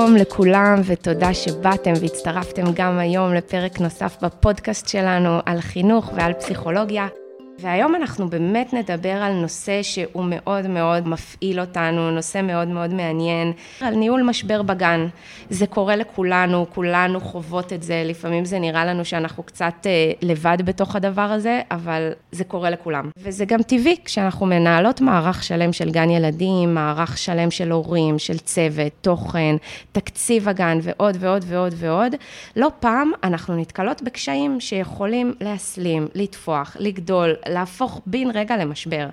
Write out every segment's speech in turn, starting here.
שלום לכולם ותודה שבאתם והצטרפתם גם היום לפרק נוסף בפודקאסט שלנו על חינוך ועל פסיכולוגיה. והיום אנחנו באמת נדבר על נושא שהוא מאוד מאוד מפעיל אותנו, נושא מאוד מאוד מעניין, על ניהול משבר בגן. זה קורה לכולנו, כולנו חוות את זה, לפעמים זה נראה לנו שאנחנו קצת אה, לבד בתוך הדבר הזה, אבל זה קורה לכולם. וזה גם טבעי, כשאנחנו מנהלות מערך שלם של גן ילדים, מערך שלם של הורים, של צוות, תוכן, תקציב הגן ועוד ועוד ועוד ועוד, לא פעם אנחנו נתקלות בקשיים שיכולים להסלים, לטפוח, לגדול, להפוך בן רגע למשבר.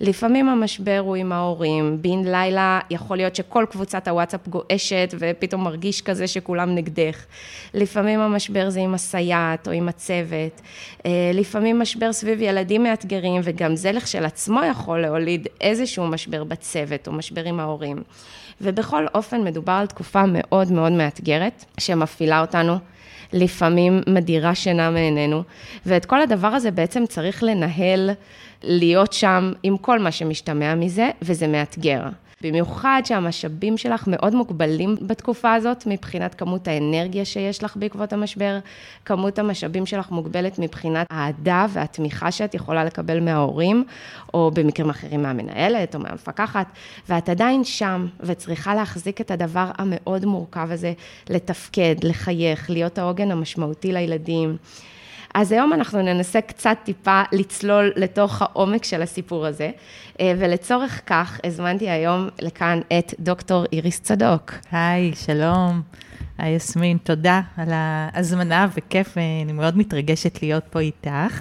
לפעמים המשבר הוא עם ההורים, בן לילה יכול להיות שכל קבוצת הוואטסאפ גועשת ופתאום מרגיש כזה שכולם נגדך. לפעמים המשבר זה עם הסייעת או עם הצוות. אה, לפעמים משבר סביב ילדים מאתגרים, וגם זה לכשלעצמו יכול להוליד איזשהו משבר בצוות או משבר עם ההורים. ובכל אופן מדובר על תקופה מאוד מאוד מאתגרת, שמפעילה אותנו לפעמים מדירה שינה מעינינו, ואת כל הדבר הזה בעצם צריך לנהל, להיות שם עם כל מה שמשתמע מזה, וזה מאתגר. במיוחד שהמשאבים שלך מאוד מוגבלים בתקופה הזאת, מבחינת כמות האנרגיה שיש לך בעקבות המשבר, כמות המשאבים שלך מוגבלת מבחינת האהדה והתמיכה שאת יכולה לקבל מההורים, או במקרים אחרים מהמנהלת או מהמפקחת, ואת עדיין שם, וצריכה להחזיק את הדבר המאוד מורכב הזה, לתפקד, לחייך, להיות העוגן המשמעותי לילדים. אז היום אנחנו ננסה קצת טיפה לצלול לתוך העומק של הסיפור הזה, אה, ולצורך כך הזמנתי היום לכאן את דוקטור איריס צדוק. היי, שלום. היי יסמין, תודה על ההזמנה וכיף, אני מאוד מתרגשת להיות פה איתך.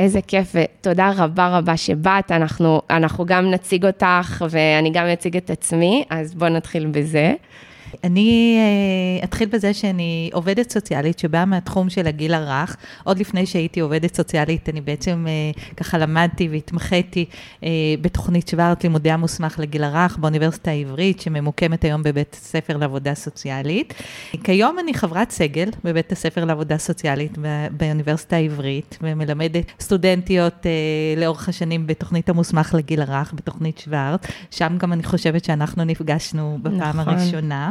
איזה כיף, ותודה רבה רבה שבאת, אנחנו, אנחנו גם נציג אותך ואני גם אציג את עצמי, אז בואו נתחיל בזה. אני uh, אתחיל בזה שאני עובדת סוציאלית שבאה מהתחום של הגיל הרך. עוד לפני שהייתי עובדת סוציאלית, אני בעצם uh, ככה למדתי והתמחיתי uh, בתוכנית שוורט לימודי המוסמך לגיל הרך באוניברסיטה העברית, שממוקמת היום בבית הספר לעבודה סוציאלית. כיום אני חברת סגל בבית הספר לעבודה סוציאלית באוניברסיטה העברית, ומלמדת סטודנטיות לאורך השנים בתוכנית המוסמך לגיל הרך, בתוכנית שוורט. שם גם אני חושבת שאנחנו נפגשנו בפעם נכון. הראשונה.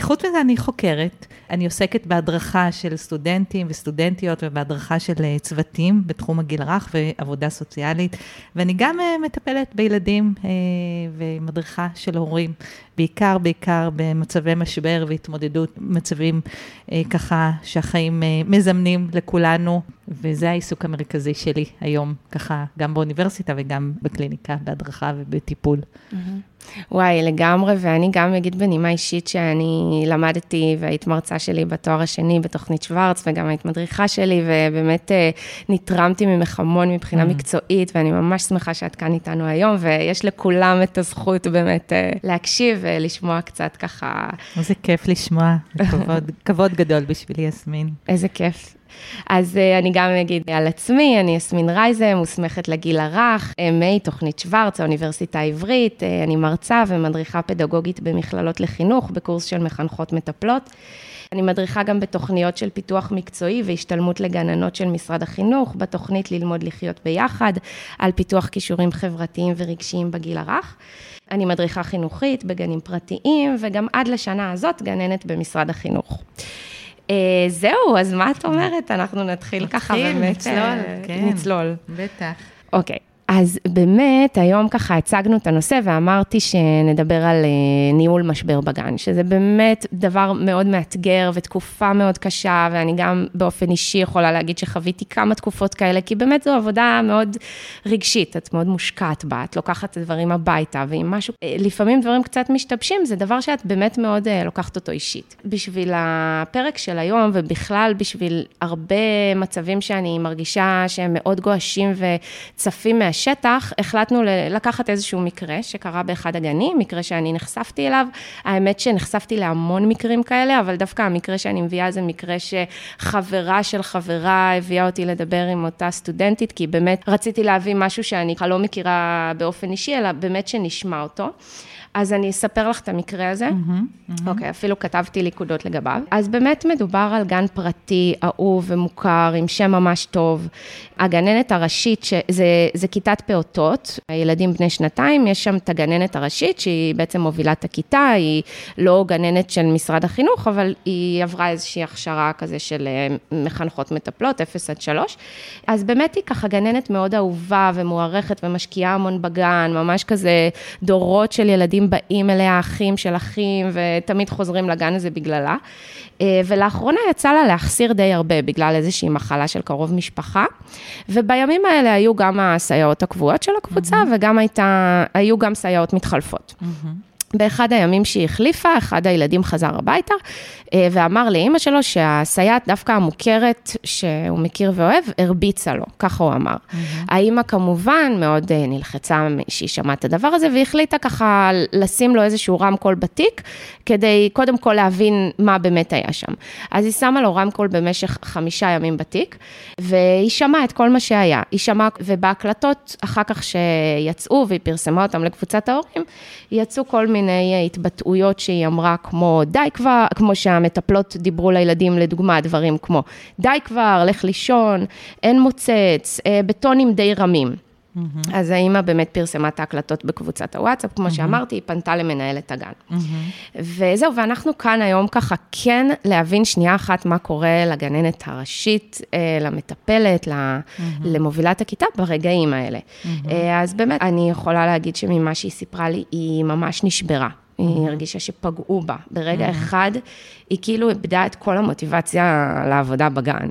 חוץ מזה, אני חוקרת. אני עוסקת בהדרכה של סטודנטים וסטודנטיות ובהדרכה של אה, צוותים בתחום הגיל הרך ועבודה סוציאלית, ואני גם אה, מטפלת בילדים ומדריכה של הורים, בעיקר, בעיקר במצבי משבר והתמודדות, מצבים ככה שהחיים מזמנים לכולנו, וזה העיסוק המרכזי שלי היום, ככה, גם באוניברסיטה וגם בקליניקה, בהדרכה ובטיפול. Mm-hmm. וואי, לגמרי, ואני גם אגיד בנימה אישית שאני למדתי והיית מרצה שלי בתואר השני בתוכנית שוורץ, וגם היית מדריכה שלי, ובאמת אה, נתרמתי ממך המון מבחינה mm. מקצועית, ואני ממש שמחה שאת כאן איתנו היום, ויש לכולם את הזכות באמת אה, להקשיב ולשמוע קצת ככה. איזה כיף לשמוע, כבוד, כבוד גדול בשבילי, יסמין. איזה כיף. אז uh, אני גם אגיד על עצמי, אני יסמין רייזה, מוסמכת לגיל הרך, MA, תוכנית שוורץ, האוניברסיטה העברית, uh, אני מרצה ומדריכה פדגוגית במכללות לחינוך, בקורס של מחנכות מטפלות. אני מדריכה גם בתוכניות של פיתוח מקצועי והשתלמות לגננות של משרד החינוך, בתוכנית ללמוד לחיות ביחד, על פיתוח כישורים חברתיים ורגשיים בגיל הרך. אני מדריכה חינוכית בגנים פרטיים, וגם עד לשנה הזאת גננת במשרד החינוך. אה, זהו, אז מה את אומרת? אנחנו נתחיל ככה באמת. נצלול, אה, כן. נצלול. בטח. אוקיי. אז באמת, היום ככה הצגנו את הנושא ואמרתי שנדבר על אה, ניהול משבר בגן, שזה באמת דבר מאוד מאתגר ותקופה מאוד קשה, ואני גם באופן אישי יכולה להגיד שחוויתי כמה תקופות כאלה, כי באמת זו עבודה מאוד רגשית, את מאוד מושקעת בה, את לוקחת את הדברים הביתה, ואם משהו, אה, לפעמים דברים קצת משתבשים, זה דבר שאת באמת מאוד אה, לוקחת אותו אישית. בשביל הפרק של היום, ובכלל בשביל הרבה מצבים שאני מרגישה שהם מאוד גועשים וצפים מה... מהשטח, החלטנו לקחת איזשהו מקרה שקרה באחד הגנים, מקרה שאני נחשפתי אליו. האמת שנחשפתי להמון מקרים כאלה, אבל דווקא המקרה שאני מביאה זה מקרה שחברה של חברה הביאה אותי לדבר עם אותה סטודנטית, כי באמת רציתי להביא משהו שאני לא מכירה באופן אישי, אלא באמת שנשמע אותו. אז אני אספר לך את המקרה הזה. אוקיי, אפילו כתבתי ליכודות לגביו. אז באמת מדובר על גן פרטי, אהוב ומוכר, עם שם ממש טוב. הגננת הראשית, שזה כיתה בכיתת פעוטות, הילדים בני שנתיים, יש שם את הגננת הראשית, שהיא בעצם מובילה את הכיתה, היא לא גננת של משרד החינוך, אבל היא עברה איזושהי הכשרה כזה של אה, מחנכות מטפלות, 0 עד 3. אז באמת היא ככה גננת מאוד אהובה ומוערכת ומשקיעה המון בגן, ממש כזה דורות של ילדים באים אליה, אחים של אחים, ותמיד חוזרים לגן הזה בגללה. אה, ולאחרונה יצא לה להחסיר די הרבה בגלל איזושהי מחלה של קרוב משפחה. ובימים האלה היו גם הסייעות הקבועות של הקבוצה, mm-hmm. וגם הייתה, היו גם סייעות מתחלפות. Mm-hmm. באחד הימים שהיא החליפה, אחד הילדים חזר הביתה אה, ואמר לאימא שלו שהסייעת דווקא המוכרת שהוא מכיר ואוהב, הרביצה לו, ככה הוא אמר. Mm-hmm. האימא כמובן מאוד אה, נלחצה שהיא שמעה את הדבר הזה, והחליטה ככה לשים לו איזשהו רמקול בתיק, כדי קודם כל להבין מה באמת היה שם. אז היא שמה לו רמקול במשך חמישה ימים בתיק, והיא שמעה את כל מה שהיה. היא שמעה, ובהקלטות אחר כך שיצאו והיא פרסמה אותם לקבוצת ההורים, יצאו כל מיני התבטאויות שהיא אמרה, כמו די כבר, כמו שהמטפלות דיברו לילדים, לדוגמה, דברים כמו די כבר, לך לישון, אין מוצץ, אה, בטונים די רמים. Mm-hmm. אז האימא באמת פרסמה את ההקלטות בקבוצת הוואטסאפ, כמו mm-hmm. שאמרתי, היא פנתה למנהלת הגן. Mm-hmm. וזהו, ואנחנו כאן היום ככה כן להבין שנייה אחת מה קורה לגננת הראשית, אה, למטפלת, mm-hmm. למובילת הכיתה ברגעים האלה. Mm-hmm. אז באמת, אני יכולה להגיד שממה שהיא סיפרה לי, היא ממש נשברה. היא הרגישה שפגעו בה. ברגע אחד, היא כאילו איבדה את כל המוטיבציה לעבודה בגן.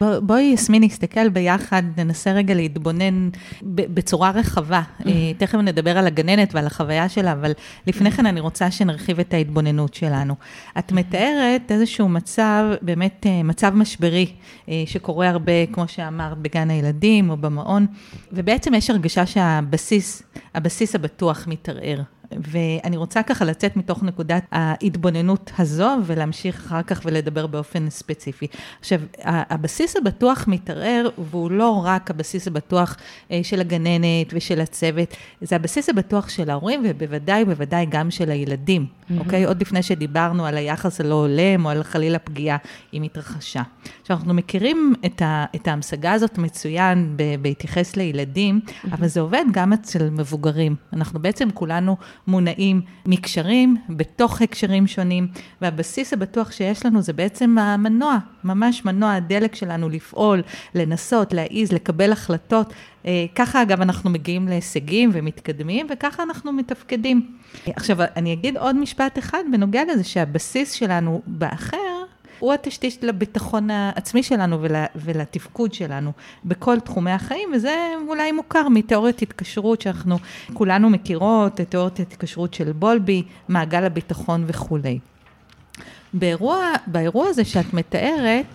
בואי, יסמין, נסתכל ביחד, ננסה רגע להתבונן בצורה רחבה. אה, תכף נדבר על הגננת ועל החוויה שלה, אבל לפני כן אני רוצה שנרחיב את ההתבוננות שלנו. את מתארת איזשהו מצב, באמת אה, מצב משברי, אה, שקורה הרבה, כמו שאמרת, בגן הילדים או במעון, ובעצם יש הרגשה שהבסיס, הבסיס הבטוח מתערער. ואני רוצה ככה לצאת מתוך נקודת ההתבוננות הזו ולהמשיך אחר כך ולדבר באופן ספציפי. עכשיו, הבסיס הבטוח מתערער, והוא לא רק הבסיס הבטוח אה, של הגננת ושל הצוות, זה הבסיס הבטוח של ההורים ובוודאי, בוודאי גם של הילדים, mm-hmm. אוקיי? עוד לפני שדיברנו על היחס הלא הולם או על חלילה פגיעה, אם התרחשה. עכשיו, אנחנו מכירים את, ה, את ההמשגה הזאת מצוין בהתייחס לילדים, mm-hmm. אבל זה עובד גם אצל מבוגרים. אנחנו בעצם כולנו מונעים מקשרים בתוך הקשרים שונים, והבסיס הבטוח שיש לנו זה בעצם המנוע, ממש מנוע הדלק שלנו לפעול, לנסות, להעיז, לקבל החלטות. אה, ככה אגב אנחנו מגיעים להישגים ומתקדמים, וככה אנחנו מתפקדים. עכשיו, אני אגיד עוד משפט אחד בנוגע לזה שהבסיס שלנו באחר, הוא התשתית לביטחון העצמי שלנו ול, ולתפקוד שלנו בכל תחומי החיים, וזה אולי מוכר מתיאוריית התקשרות שאנחנו כולנו מכירות, תיאוריית התקשרות של בולבי, מעגל הביטחון וכולי. באירוע, באירוע הזה שאת מתארת,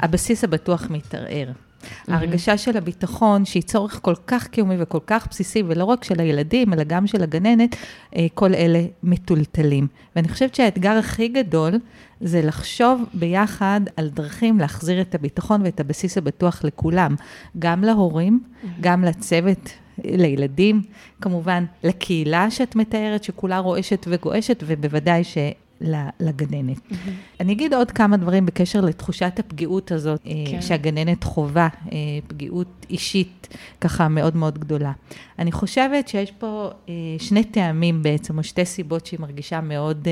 הבסיס הבטוח מתערער. Mm-hmm. ההרגשה של הביטחון, שהיא צורך כל כך קיומי וכל כך בסיסי, ולא רק של הילדים, אלא גם של הגננת, אה, כל אלה מטולטלים. ואני חושבת שהאתגר הכי גדול זה לחשוב ביחד על דרכים להחזיר את הביטחון ואת הבסיס הבטוח לכולם, גם להורים, mm-hmm. גם לצוות. לילדים, כמובן, לקהילה שאת מתארת, שכולה רועשת וגועשת, ובוודאי ש... לגננת. Mm-hmm. אני אגיד עוד כמה דברים בקשר לתחושת הפגיעות הזאת, אה, כן. שהגננת חווה, אה, פגיעות אישית ככה מאוד מאוד גדולה. אני חושבת שיש פה אה, שני טעמים בעצם, או שתי סיבות שהיא מרגישה מאוד,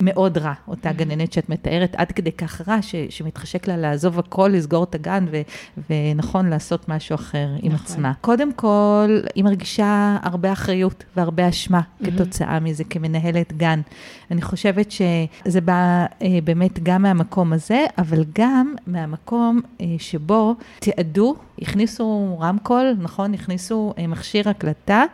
מאוד רע, אותה mm-hmm. גננת שאת מתארת, עד כדי כך רע, ש, שמתחשק לה לעזוב הכל, לסגור את הגן, ו, ונכון לעשות משהו אחר נכון. עם עצמה. קודם כל, היא מרגישה הרבה אחריות והרבה אשמה mm-hmm. כתוצאה מזה, כמנהלת גן. אני חושבת שזה בא אה, באמת גם מהמקום הזה, אבל גם מהמקום אה, שבו תיעדו, הכניסו רמקול, נכון? הכניסו אה, מכשיר הקלטה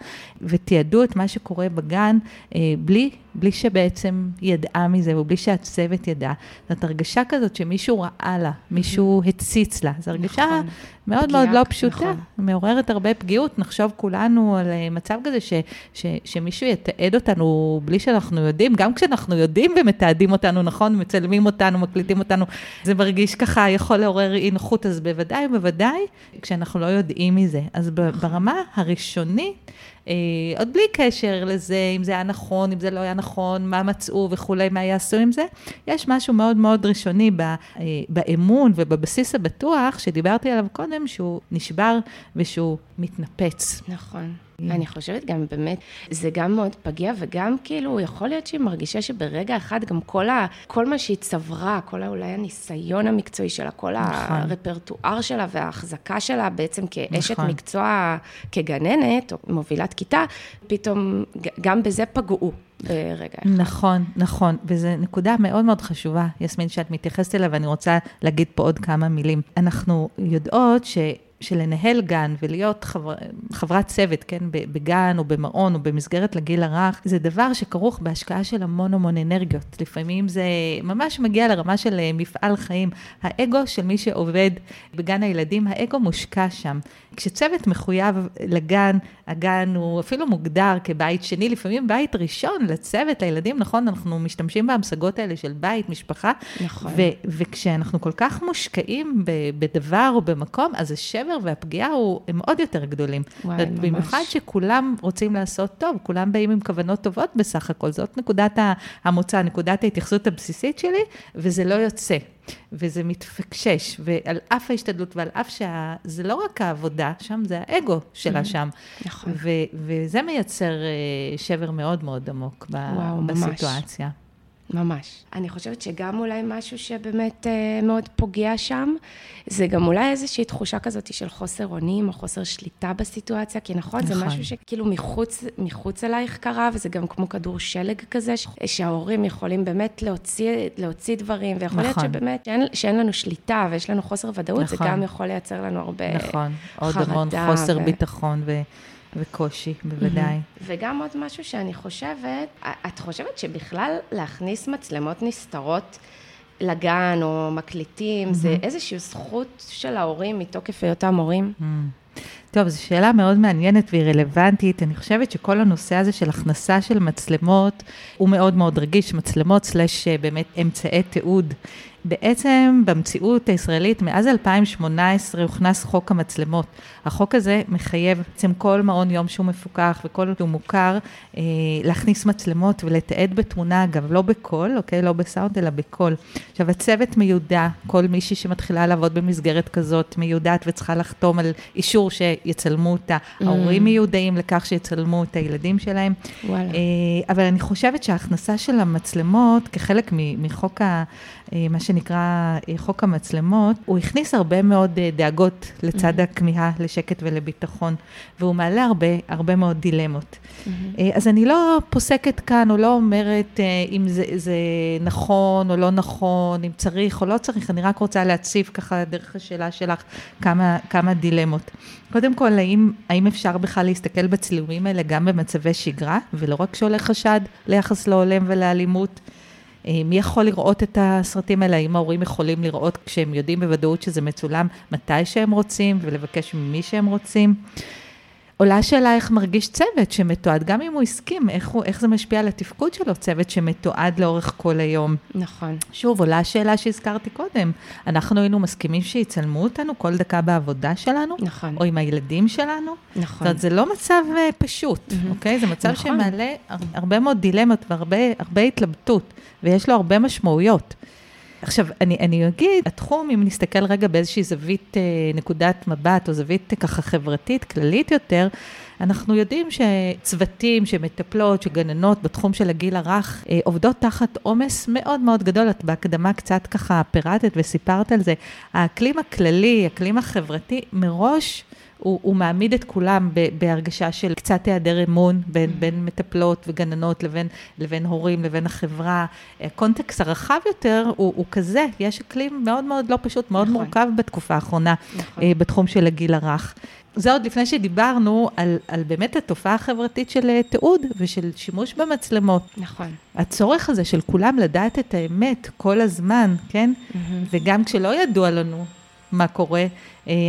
ותיעדו את מה שקורה בגן אה, בלי בלי שבעצם ידעה מזה, ובלי שהצוות ידע. זאת הרגשה כזאת שמישהו ראה לה, מישהו הציץ לה. זו הרגשה נכון. מאוד פגיעה, מאוד לא פשוטה, נכון. מעוררת הרבה פגיעות. נחשוב כולנו על אה, מצב כזה ש, ש, שמישהו יתעד אותנו בלי שאנחנו יודעים, גם כשאנחנו יודעים ומתעדים אותנו, נכון? מצלמים אותנו, מקליטים אותנו, זה מרגיש ככה, יכול לעורר אי נוחות, אז בוודאי ובוודאי כשאנחנו לא יודעים מזה. אז ברמה הראשונית, אה, עוד בלי קשר לזה, אם זה היה נכון, אם זה לא היה נכון, מה מצאו וכולי, מה יעשו עם זה. יש משהו מאוד מאוד ראשוני אה, באמון ובבסיס הבטוח, שדיברתי עליו קודם, שהוא נשבר ושהוא מתנפץ. נכון. אני חושבת גם באמת, זה גם מאוד פגיע, וגם כאילו, יכול להיות שהיא מרגישה שברגע אחד גם כל, ה, כל מה שהיא צברה, כל אולי הניסיון המקצועי שלה, כל נכון. הרפרטואר שלה וההחזקה שלה בעצם כאשת נכון. מקצוע, כגננת או מובילת כיתה, פתאום גם בזה פגעו. ברגע אחד. נכון, נכון, וזו נקודה מאוד מאוד חשובה, יסמין, שאת מתייחסת אליה, ואני רוצה להגיד פה עוד כמה מילים. אנחנו יודעות ש... שלנהל גן ולהיות חבר, חברת צוות, כן, בגן או במעון או במסגרת לגיל הרך, זה דבר שכרוך בהשקעה של המון המון אנרגיות. לפעמים זה ממש מגיע לרמה של אה, מפעל חיים. האגו של מי שעובד בגן הילדים, האגו מושקע שם. כשצוות מחויב לגן, הגן הוא אפילו מוגדר כבית שני, לפעמים בית ראשון לצוות, לילדים, נכון? אנחנו משתמשים בהמשגות האלה של בית, משפחה. נכון. וכשאנחנו כל כך מושקעים בדבר או במקום, אז השבר והפגיעה הוא, הם עוד יותר גדולים. וואי, ממש. במיוחד שכולם רוצים לעשות טוב, כולם באים עם כוונות טובות בסך הכל. זאת נקודת המוצא, נקודת ההתייחסות הבסיסית שלי, וזה לא יוצא. וזה מתפקשש, ועל אף ההשתדלות ועל אף שזה לא רק העבודה, שם זה האגו שלה mm-hmm. שם. נכון. וזה מייצר אה, שבר מאוד מאוד עמוק וואו, בסיטואציה. ממש. ממש. אני חושבת שגם אולי משהו שבאמת אה, מאוד פוגע שם, זה גם אולי איזושהי תחושה כזאת של חוסר אונים או חוסר שליטה בסיטואציה, כי נכון, נכון. זה משהו שכאילו מחוץ, מחוץ אלייך קרה, וזה גם כמו כדור שלג כזה, שההורים יכולים באמת להוציא, להוציא דברים, ויכול נכון. להיות שבאמת שאין, שאין לנו שליטה ויש לנו חוסר ודאות, נכון. זה גם יכול לייצר לנו הרבה נכון. חרדה. נכון, עוד המון חוסר ו... ביטחון ו... וקושי, בוודאי. וגם עוד משהו שאני חושבת, את חושבת שבכלל להכניס מצלמות נסתרות לגן או מקליטים, זה איזושהי זכות של ההורים מתוקף היותם הורים? טוב, זו שאלה מאוד מעניינת והיא רלוונטית. אני חושבת שכל הנושא הזה של הכנסה של מצלמות הוא מאוד מאוד רגיש, מצלמות סלש אה, באמת אמצעי תיעוד. בעצם במציאות הישראלית, מאז 2018 הוכנס חוק המצלמות. החוק הזה מחייב בעצם כל מעון יום שהוא מפוקח וכל שהוא מוכר, להכניס מצלמות ולתעד בתמונה, אגב, לא בקול, אוקיי? לא בסאונד, אלא בקול. עכשיו, הצוות מיודע, כל מישהי שמתחילה לעבוד במסגרת כזאת מיודעת וצריכה לחתום על אישור שיצלמו אותה. Mm. ההורים מיודעים לכך שיצלמו את הילדים שלהם. וואלה. אה, אבל אני חושבת שההכנסה של המצלמות כחלק מחוק ה... אה, מה שנקרא אה, חוק המצלמות, הוא הכניס הרבה מאוד אה, דאגות לצד mm-hmm. הכמיהה לשקט ולביטחון, והוא מעלה הרבה, הרבה מאוד דילמות. Mm-hmm. אז אני לא פוסקת כאן, או לא אומרת אם זה, זה נכון או לא נכון, אם צריך או לא צריך, אני רק רוצה להציב ככה, דרך השאלה שלך, כמה, כמה דילמות. קודם כל, האם, האם אפשר בכלל להסתכל בצילומים האלה גם במצבי שגרה, ולא רק שעולה חשד ליחס לא הולם ולאלימות? אה, מי יכול לראות את הסרטים האלה? האם ההורים יכולים לראות כשהם יודעים בוודאות שזה מצולם מתי שהם רוצים ולבקש ממי שהם רוצים? עולה השאלה איך מרגיש צוות שמתועד, גם אם הוא הסכים, איך, הוא, איך זה משפיע על התפקוד שלו, צוות שמתועד לאורך כל היום. נכון. שוב, עולה השאלה שהזכרתי קודם, אנחנו היינו מסכימים שיצלמו אותנו כל דקה בעבודה שלנו? נכון. או עם הילדים שלנו? נכון. זאת אומרת, זה לא מצב uh, פשוט, mm-hmm. אוקיי? זה מצב נכון. שמעלה הרבה מאוד דילמות והרבה התלבטות, ויש לו הרבה משמעויות. עכשיו, אני, אני אגיד, התחום, אם נסתכל רגע באיזושהי זווית, אה, נקודת מבט, או זווית אה, ככה חברתית, כללית יותר, אנחנו יודעים שצוותים, שמטפלות, שגננות בתחום של הגיל הרך, אה, עובדות תחת עומס מאוד מאוד גדול. את בהקדמה קצת ככה פירטת וסיפרת על זה. האקלים הכללי, האקלים החברתי, מראש... הוא, הוא מעמיד את כולם בהרגשה של קצת היעדר אמון בין, mm. בין מטפלות וגננות לבין, לבין הורים, לבין החברה. הקונטקסט הרחב יותר הוא, הוא כזה, יש אקלים מאוד מאוד לא פשוט, מאוד נכון. מורכב בתקופה האחרונה נכון. אה, בתחום של הגיל הרך. זה עוד לפני שדיברנו על, על באמת התופעה החברתית של אה, תיעוד ושל שימוש במצלמות. נכון. הצורך הזה של כולם לדעת את האמת כל הזמן, כן? Mm-hmm. וגם כשלא ידוע לנו מה קורה,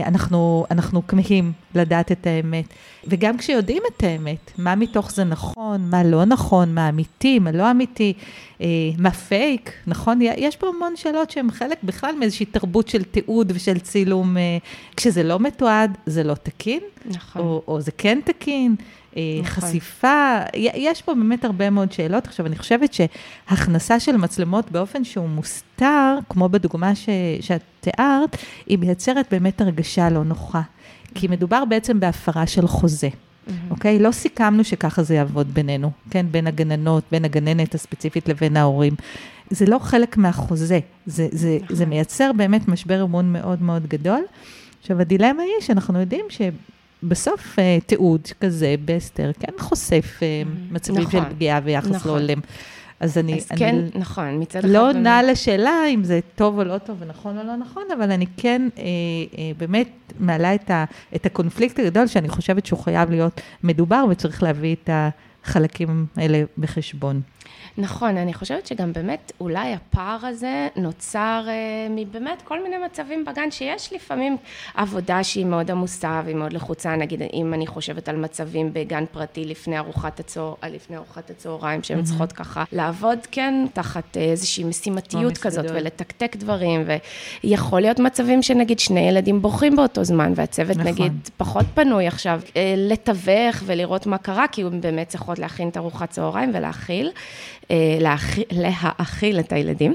אנחנו, אנחנו כמהים לדעת את האמת. וגם כשיודעים את האמת, מה מתוך זה נכון, מה לא נכון, מה אמיתי, מה לא אמיתי, מה פייק, נכון? יש פה המון שאלות שהן חלק בכלל מאיזושהי תרבות של תיעוד ושל צילום. כשזה לא מתועד, זה לא תקין, נכון. או, או זה כן תקין. נכון. חשיפה, יש פה באמת הרבה מאוד שאלות. עכשיו, אני חושבת שהכנסה של מצלמות באופן שהוא מוסתר, כמו בדוגמה ש, שאת תיארת, היא מייצרת באמת הרגשה לא נוחה. כי מדובר בעצם בהפרה של חוזה. אוקיי? Mm-hmm. Okay? לא סיכמנו שככה זה יעבוד בינינו, כן? בין הגננות, בין הגננת הספציפית לבין ההורים. זה לא חלק מהחוזה, זה, זה, נכון. זה מייצר באמת משבר אמון מאוד מאוד גדול. עכשיו, הדילמה היא שאנחנו יודעים ש... בסוף אה, תיעוד כזה בהסתר כן חושף mm-hmm. מצבים נכון, של פגיעה ויחס לא נכון. לא הולם. אז אני, אז אני כן, נכון, מצד לא עונה באמת... לשאלה אם זה טוב או לא טוב ונכון או לא נכון, אבל אני כן אה, אה, באמת מעלה את, ה, את הקונפליקט הגדול, שאני חושבת שהוא חייב להיות מדובר וצריך להביא את החלקים האלה בחשבון. נכון, אני חושבת שגם באמת אולי הפער הזה נוצר אה, מבאמת כל מיני מצבים בגן שיש לפעמים עבודה שהיא מאוד עמוסה והיא מאוד לחוצה, נגיד אם אני חושבת על מצבים בגן פרטי לפני ארוחת, הצהר, אה, לפני ארוחת הצהריים, שהן mm-hmm. צריכות ככה לעבוד כן תחת איזושהי משימתיות כזאת ולתקתק דברים, ויכול להיות מצבים שנגיד שני ילדים בוכים באותו זמן, והצוות נכון. נגיד פחות פנוי עכשיו אה, לתווך ולראות מה קרה, כי הם באמת צריכות להכין את ארוחת צהריים ולהכיל. אה, להאכיל את הילדים.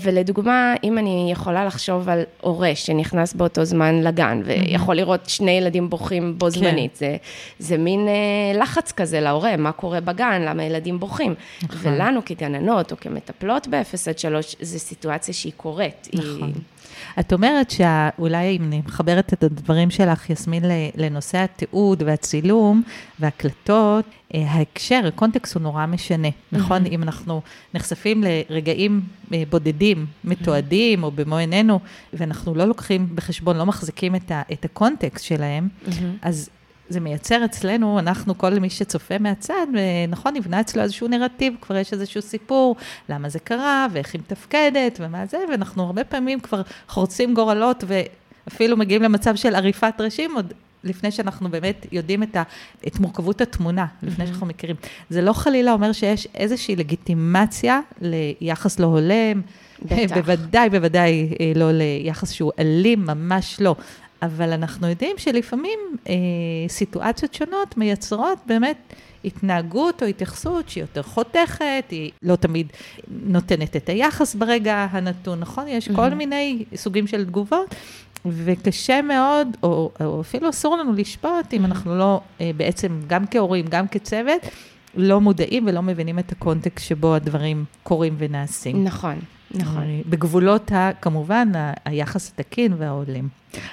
ולדוגמה, אם אני יכולה לחשוב על הורה שנכנס באותו זמן לגן, ויכול לראות שני ילדים בוכים בו כן. זמנית, זה, זה מין אה, לחץ כזה להורה, מה קורה בגן, למה ילדים בוכים. נכון. ולנו כגננות או כמטפלות ב-0 עד 3, זו סיטואציה שהיא קורית. נכון. היא... את אומרת שאולי אם אני מחברת את הדברים שלך, יסמין, לנושא התיעוד והצילום והקלטות, אה, ההקשר, הקונטקסט הוא נורא משנה, נכון? אם אנחנו נחשפים לרגעים אה, בודדים, מתועדים, או במו עינינו, ואנחנו לא לוקחים בחשבון, לא מחזיקים את, ה, את הקונטקסט שלהם, אז זה מייצר אצלנו, אנחנו, כל מי שצופה מהצד, נכון, נבנה אצלו איזשהו נרטיב, כבר יש איזשהו סיפור, למה זה קרה, ואיך היא מתפקדת, ומה זה, ואנחנו הרבה פעמים כבר חורצים גורלות, ואפילו מגיעים למצב של עריפת ראשים, עוד לפני שאנחנו באמת יודעים את, ה, את מורכבות התמונה, לפני mm-hmm. שאנחנו מכירים. זה לא חלילה אומר שיש איזושהי לגיטימציה ליחס לא הולם. בטח. בוודאי, בוודאי אה, לא ליחס שהוא אלים, ממש לא. אבל אנחנו יודעים שלפעמים אה, סיטואציות שונות מייצרות באמת התנהגות או התייחסות שהיא יותר חותכת, היא לא תמיד נותנת את היחס ברגע הנתון, נכון? יש mm-hmm. כל מיני סוגים של תגובות, וקשה מאוד, או, או אפילו אסור לנו לשפוט אם אנחנו לא, אה, בעצם גם כהורים, גם כצוות, לא מודעים ולא מבינים את הקונטקסט שבו הדברים קורים ונעשים. נכון, נכון. אה, בגבולות, ה, כמובן, ה, היחס התקין וההולם.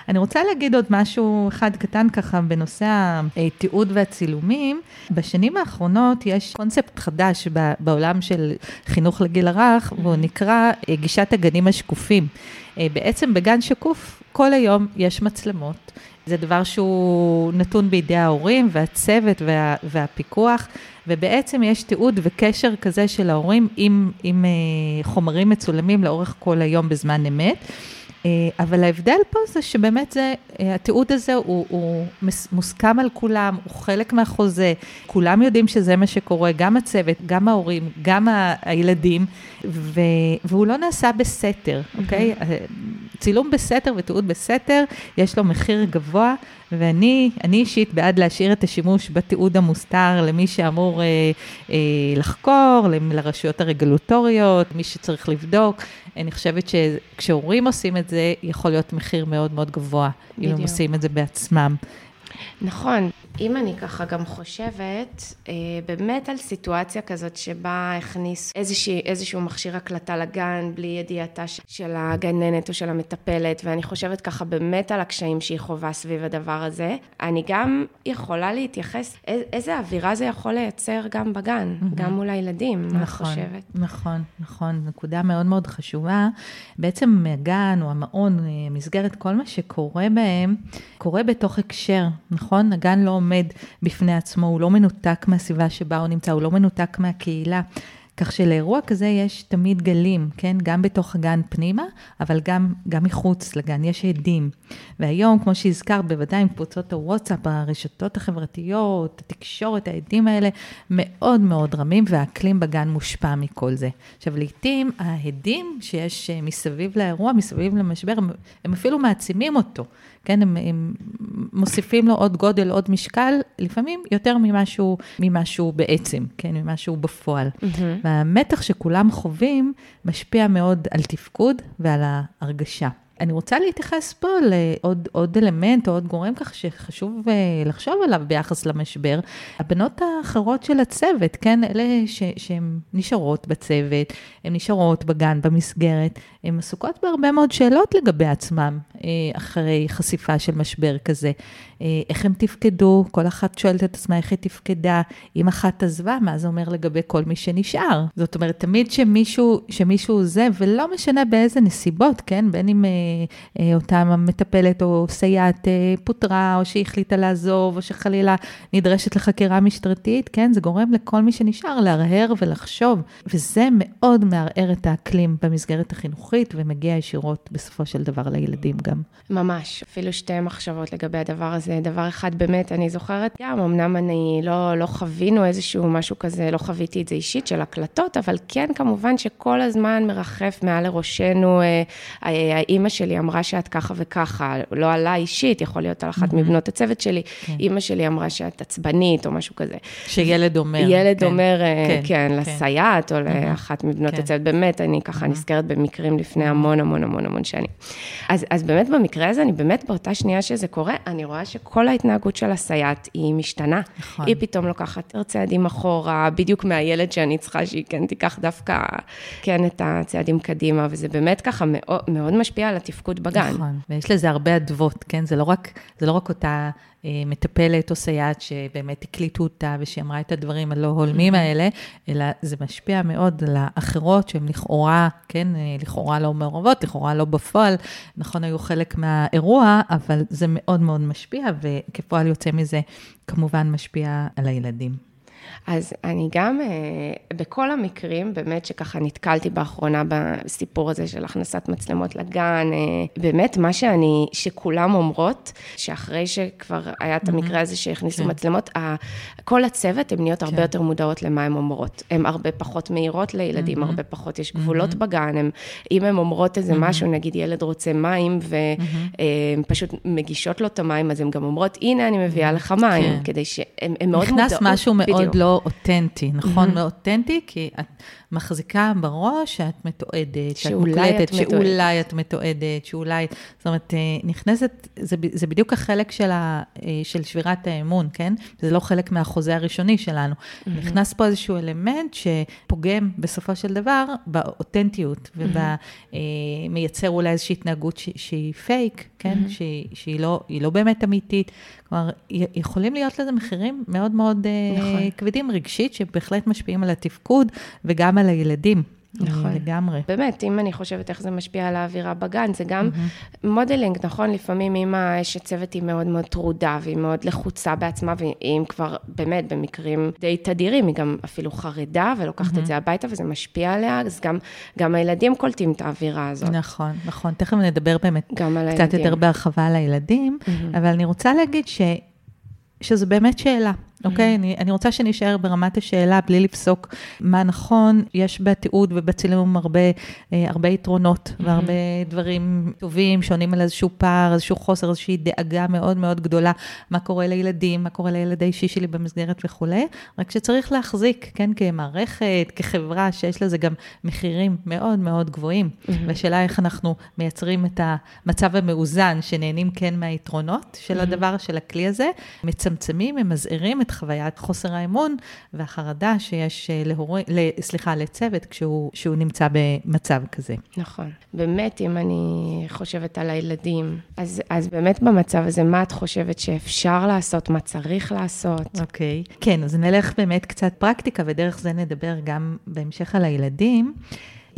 אני רוצה להגיד עוד משהו אחד קטן ככה בנושא התיעוד והצילומים. בשנים האחרונות יש קונספט חדש בעולם של חינוך לגיל הרך, והוא נקרא אה, גישת הגנים השקופים. אה, בעצם בגן שקוף כל היום יש מצלמות. זה דבר שהוא נתון בידי ההורים והצוות וה, והפיקוח, ובעצם יש תיעוד וקשר כזה של ההורים עם, עם אה, חומרים מצולמים לאורך כל היום בזמן אמת. אה, אבל ההבדל פה זה שבאמת זה, אה, התיעוד הזה הוא, הוא מוסכם על כולם, הוא חלק מהחוזה, כולם יודעים שזה מה שקורה, גם הצוות, גם ההורים, גם הילדים, ו, והוא לא נעשה בסתר, אוקיי? אה, צילום בסתר ותיעוד בסתר, יש לו מחיר גבוה, ואני אישית בעד להשאיר את השימוש בתיעוד המוסתר למי שאמור אה, אה, לחקור, לרשויות הרגולטוריות, מי שצריך לבדוק. אני חושבת שכשהורים עושים את זה, יכול להיות מחיר מאוד מאוד גבוה, בדיוק. אם הם עושים את זה בעצמם. נכון. אם אני ככה גם חושבת, אה, באמת על סיטואציה כזאת שבה הכניס איזושהי, איזשהו מכשיר הקלטה לגן בלי ידיעתה של הגננת או של המטפלת, ואני חושבת ככה באמת על הקשיים שהיא חווה סביב הדבר הזה, אני גם יכולה להתייחס, איזה אווירה זה יכול לייצר גם בגן, mm-hmm. גם מול הילדים, נכון, מה את נכון, חושבת? נכון, נכון, נקודה מאוד מאוד חשובה. בעצם הגן או המעון, אה, מסגרת, כל מה שקורה בהם, קורה בתוך הקשר, נכון? הגן לא עומד בפני עצמו, הוא לא מנותק מהסביבה שבה הוא נמצא, הוא לא מנותק מהקהילה. כך שלאירוע כזה יש תמיד גלים, כן? גם בתוך הגן פנימה, אבל גם, גם מחוץ לגן, יש עדים. והיום, כמו שהזכרת, בוודאי עם קבוצות הוואטסאפ, הרשתות החברתיות, התקשורת, העדים האלה, מאוד מאוד רמים, והאקלים בגן מושפע מכל זה. עכשיו, לעתים ההדים שיש אה, מסביב לאירוע, מסביב למשבר, הם, הם אפילו מעצימים אותו. כן, הם, הם מוסיפים לו עוד גודל, עוד משקל, לפעמים יותר ממשהו, ממשהו בעצם, כן, ממשהו בפועל. Mm-hmm. והמתח שכולם חווים משפיע מאוד על תפקוד ועל ההרגשה. אני רוצה להתייחס פה לעוד אלמנט או עוד גורם כך שחשוב אה, לחשוב עליו ביחס למשבר. הבנות האחרות של הצוות, כן, אלה שהן נשארות בצוות, הן נשארות בגן, במסגרת, הן עסוקות בהרבה מאוד שאלות לגבי עצמן אה, אחרי חשיפה של משבר כזה. אה, איך הם תפקדו, כל אחת שואלת את עצמה איך היא תפקדה. אם אחת עזבה, מה זה אומר לגבי כל מי שנשאר? זאת אומרת, תמיד שמישהו, שמישהו עוזב, ולא משנה באיזה נסיבות, כן? בין אם אותה המטפלת או סייעת אה, פוטרה, או שהחליטה לעזוב, או שחלילה נדרשת לחקירה משטרתית, כן? זה גורם לכל מי שנשאר להרהר ולחשוב, וזה מאוד מערער את האקלים במסגרת החינוכית, ומגיע ישירות בסופו של דבר לילדים גם. ממש, אפילו שתי מחשבות לגבי הדבר הזה. זה דבר אחד באמת, אני זוכרת גם, אמנם אני לא, לא חווינו איזשהו משהו כזה, לא חוויתי את זה אישית של הקלטות, אבל כן, כמובן שכל הזמן מרחף מעל לראשנו, אה, אה, האימא שלי אמרה שאת ככה וככה, לא עלה אישית, יכול להיות על אחת mm-hmm. מבנות הצוות שלי, כן. אימא שלי אמרה שאת עצבנית או משהו כזה. שילד אומר. ילד כן. אומר, אה, כן, כן, כן, לסייעת או mm-hmm. לאחת מבנות כן. הצוות, באמת, אני ככה mm-hmm. נזכרת במקרים לפני המון המון המון המון שנים. אז, אז באמת במקרה הזה, אני באמת באותה שנייה שזה קורה, אני רואה שכל ההתנהגות של הסייעת היא משתנה. נכון. היא פתאום לוקחת צעדים אחורה, בדיוק מהילד שאני צריכה שהיא כן תיקח דווקא, כן, את הצעדים קדימה, וזה באמת ככה מאוד, מאוד משפיע על התפקוד בגן. נכון, ויש לזה הרבה אדוות, כן? זה לא רק, זה לא רק אותה אה, מטפלת או סייעת שבאמת הקליטו אותה ושהיא אמרה את הדברים הלא הולמים mm-hmm. האלה, אלא זה משפיע מאוד על האחרות שהן לכאורה, כן, אה, לכאורה לא מעורבות, לכאורה לא בפועל, נכון, היו חלק מהאירוע, אבל זה מאוד מאוד משפיע, וכפועל יוצא מזה, כמובן משפיע על הילדים. אז אני גם, אה, בכל המקרים, באמת שככה נתקלתי באחרונה בסיפור הזה של הכנסת מצלמות לגן, אה, באמת מה שאני, שכולם אומרות, שאחרי שכבר היה את המקרה הזה שהכניסו כן. מצלמות, כל הצוות, הן נהיות הרבה כן. יותר מודעות למה הן אומרות. הן הרבה פחות מהירות לילדים, הרבה פחות, יש גבולות בגן, הם, אם הן אומרות איזה משהו, נגיד ילד רוצה מים, והן פשוט מגישות לו את המים, אז הן גם אומרות, הנה אני מביאה לך מים, כן. כדי שהן מאוד מודעות. נכנס משהו מאוד לא אותנטי, נכון? מאוד אותנטי, כי את מחזיקה בראש שאת מתועדת, שאת מוקלטת, שאולי את מתועדת, שאולי, זאת אומרת, אה, נכנסת, זה, זה בדיוק החלק של, ה, אה, של שבירת האמון, כן? זה לא חלק מהחוזה הראשוני שלנו. Mm-hmm. נכנס פה איזשהו אלמנט שפוגם בסופו של דבר באותנטיות, ומייצר mm-hmm. אולי איזושהי התנהגות ש, שהיא פייק, כן? Mm-hmm. שהיא, שהיא לא, לא באמת אמיתית. כלומר, יכולים להיות לזה מחירים מאוד מאוד אה, נכון. כבדים רגשית, שבהחלט משפיעים על התפקוד וגם על הילדים. נכון. לגמרי. באמת, אם אני חושבת איך זה משפיע על האווירה בגן, זה גם mm-hmm. modeling, נכון? לפעמים אם האשת צוות היא מאוד מאוד טרודה, והיא מאוד לחוצה בעצמה, ואם כבר, באמת, במקרים די תדירים, היא גם אפילו חרדה ולוקחת mm-hmm. את זה הביתה, וזה משפיע עליה, אז גם, גם הילדים קולטים את האווירה הזאת. נכון, נכון. תכף נדבר באמת קצת יותר בהרחבה על הילדים, mm-hmm. אבל אני רוצה להגיד ש... שזו באמת שאלה. אוקיי? Mm-hmm. אני, אני רוצה שנישאר ברמת השאלה בלי לפסוק מה נכון. יש בתיעוד ובצילום הרבה, אה, הרבה יתרונות mm-hmm. והרבה דברים טובים שעונים על איזשהו פער, איזשהו חוסר, איזושהי דאגה מאוד מאוד גדולה, מה קורה לילדים, מה קורה לילד האישי שלי במסגרת וכולי. רק שצריך להחזיק, כן, כמערכת, כחברה, שיש לזה גם מחירים מאוד מאוד גבוהים. Mm-hmm. והשאלה איך אנחנו מייצרים את המצב המאוזן, שנהנים כן מהיתרונות של mm-hmm. הדבר, של הכלי הזה, מצמצמים, ממזערים את חוויית חוסר האמון והחרדה שיש אה, להורי, סליחה, לצוות כשהוא נמצא במצב כזה. נכון. באמת, אם אני חושבת על הילדים, אז, אז באמת במצב הזה, מה את חושבת שאפשר לעשות, מה צריך לעשות? אוקיי. כן, אז נלך באמת קצת פרקטיקה, ודרך זה נדבר גם בהמשך על הילדים.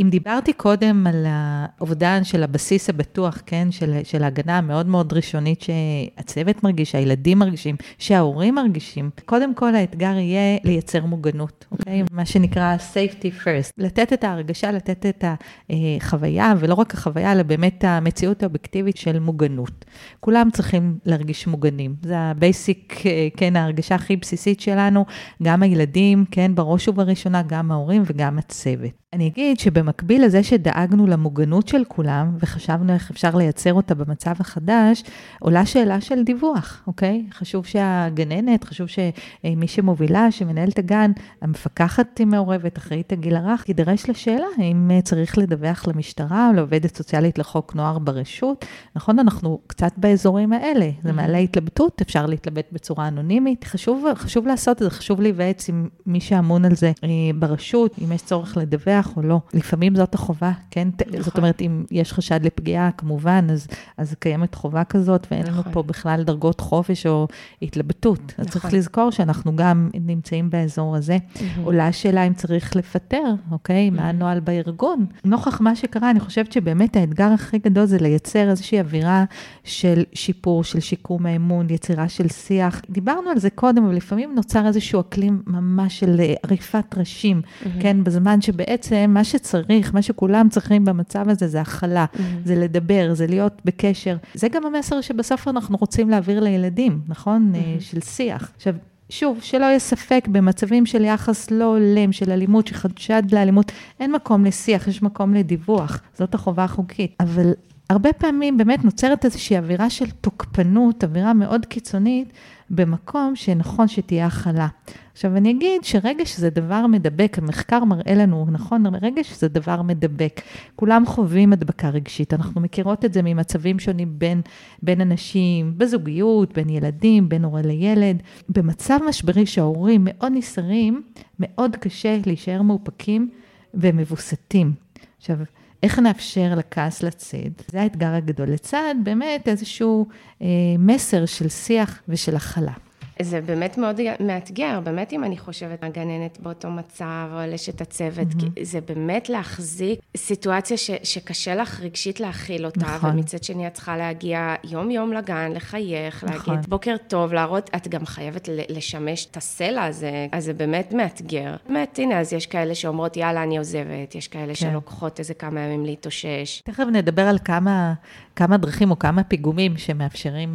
אם דיברתי קודם על האובדן של הבסיס הבטוח, כן, של, של ההגנה המאוד מאוד ראשונית שהצוות מרגיש, שהילדים מרגישים, שההורים מרגישים, קודם כל האתגר יהיה לייצר מוגנות, אוקיי? מה שנקרא safety first. לתת את ההרגשה, לתת את החוויה, ולא רק החוויה, אלא באמת המציאות האובייקטיבית של מוגנות. כולם צריכים להרגיש מוגנים. זה ה basic, כן, ההרגשה הכי בסיסית שלנו, גם הילדים, כן, בראש ובראשונה, גם ההורים וגם הצוות. אני אגיד שבמקביל לזה שדאגנו למוגנות של כולם, וחשבנו איך אפשר לייצר אותה במצב החדש, עולה שאלה של דיווח, אוקיי? חשוב שהגננת, חשוב שמי שמובילה, שמנהלת הגן, המפקחת היא מעורבת, אחראית הגיל הרך, תידרש לשאלה האם צריך לדווח למשטרה או לעובדת סוציאלית לחוק נוער ברשות. נכון, אנחנו קצת באזורים האלה, זה מעלה התלבטות, אפשר להתלבט בצורה אנונימית. חשוב, חשוב לעשות את זה, חשוב להיוועץ עם מי שאמון על זה אה, ברשות, אם יש צורך לדווח. או לא. לפעמים זאת החובה, כן? נכון. זאת אומרת, אם יש חשד לפגיעה, כמובן, אז, אז קיימת חובה כזאת, ואין נכון. לנו פה בכלל דרגות חופש או התלבטות. נכון. אז צריך לזכור שאנחנו גם נמצאים באזור הזה. Mm-hmm. עולה השאלה אם צריך לפטר, אוקיי? Mm-hmm. מה הנוהל בארגון? נוכח מה שקרה, אני חושבת שבאמת האתגר הכי גדול זה לייצר איזושהי אווירה של שיפור, של שיקום האמון, יצירה של שיח. דיברנו על זה קודם, אבל לפעמים נוצר איזשהו אקלים ממש של עריפת ראשים, mm-hmm. כן? בזמן שבעצם... בעצם מה שצריך, מה שכולם צריכים במצב הזה, זה הכלה, mm-hmm. זה לדבר, זה להיות בקשר. זה גם המסר שבסוף אנחנו רוצים להעביר לילדים, נכון? Mm-hmm. של שיח. עכשיו, שוב, שלא יהיה ספק, במצבים של יחס לא הולם, של אלימות, שחשד לאלימות, אין מקום לשיח, יש מקום לדיווח. זאת החובה החוקית. אבל הרבה פעמים באמת נוצרת איזושהי אווירה של תוקפנות, אווירה מאוד קיצונית, במקום שנכון שתהיה הכלה. עכשיו, אני אגיד שרגש זה דבר מדבק, המחקר מראה לנו, נכון, רגש זה דבר מדבק. כולם חווים הדבקה רגשית, אנחנו מכירות את זה ממצבים שונים בין, בין אנשים, בזוגיות, בין ילדים, בין הורה לילד. במצב משברי שההורים מאוד נסערים, מאוד קשה להישאר מאופקים ומבוסתים. עכשיו, איך נאפשר לכעס לצאת? זה האתגר הגדול. לצד באמת איזשהו אה, מסר של שיח ושל הכלה. זה באמת מאוד מאתגר, באמת אם אני חושבת הגננת באותו מצב, או על אשת הצוות, mm-hmm. זה באמת להחזיק סיטואציה ש, שקשה לך רגשית להכיל אותה, נכון. ומצד שני את צריכה להגיע יום-יום לגן, לחייך, נכון. להגיד בוקר טוב, להראות, את גם חייבת לשמש את הסלע הזה, אז זה באמת מאתגר. באמת, הנה, אז יש כאלה שאומרות, יאללה, אני עוזבת, יש כאלה כן. שלוקחות איזה כמה ימים להתאושש. תכף נדבר על כמה, כמה דרכים או כמה פיגומים שמאפשרים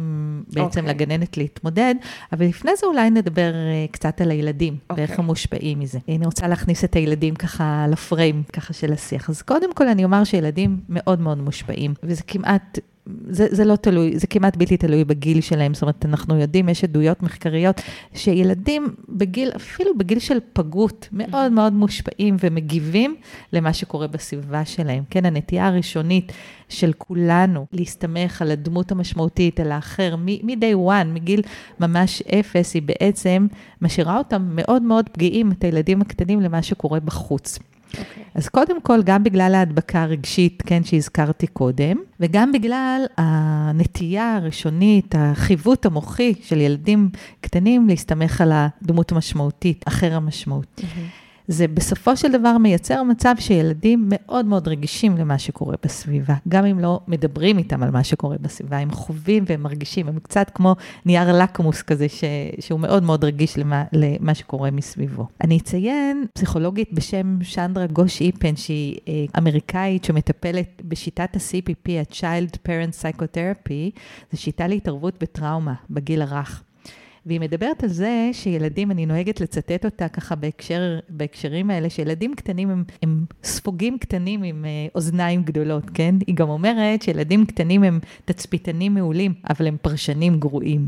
בעצם okay. אוקיי. לגננת להתמודד, אבל לפני זה אולי נדבר אה, קצת על הילדים, okay. ואיך אוקיי. הם מושפעים מזה. אני רוצה להכניס את הילדים ככה לפריים, ככה של השיח. אז קודם כל אני אומר שילדים מאוד מאוד מושפעים, וזה כמעט זה, זה לא תלוי, זה כמעט בלתי תלוי בגיל שלהם. זאת אומרת, אנחנו יודעים, יש עדויות מחקריות, שילדים בגיל, אפילו בגיל של פגות, מאוד מאוד מושפעים ומגיבים למה שקורה בסביבה שלהם. כן, הנטייה הראשונית של כולנו להסתמך על הדמות המשמעותית, על האחר, מ-day one, מגיל ממש אפס, היא בעצם משאירה אותם מאוד מאוד פגיעים, את הילדים הקטנים, למה שקורה בחוץ. Okay. אוקיי. אז קודם כל, גם בגלל ההדבקה הרגשית, כן, שהזכרתי קודם, וגם בגלל הנטייה הראשונית, החיווט המוחי של ילדים קטנים להסתמך על הדמות המשמעותית, אחר המשמעות. Mm-hmm. זה בסופו של דבר מייצר מצב שילדים מאוד מאוד רגישים למה שקורה בסביבה, גם אם לא מדברים איתם על מה שקורה בסביבה, הם חווים והם מרגישים, הם קצת כמו נייר לקמוס כזה, ש, שהוא מאוד מאוד רגיש למה, למה שקורה מסביבו. אני אציין פסיכולוגית בשם שנדרה גוש איפן, שהיא אה, אמריקאית שמטפלת בשיטת ה-CPP, ה-Child Parent Psychotherapy, זו שיטה להתערבות בטראומה בגיל הרך. והיא מדברת על זה שילדים, אני נוהגת לצטט אותה ככה בהקשר, בהקשרים האלה, שילדים קטנים הם, הם ספוגים קטנים עם אה, אוזניים גדולות, כן? היא גם אומרת שילדים קטנים הם תצפיתנים מעולים, אבל הם פרשנים גרועים.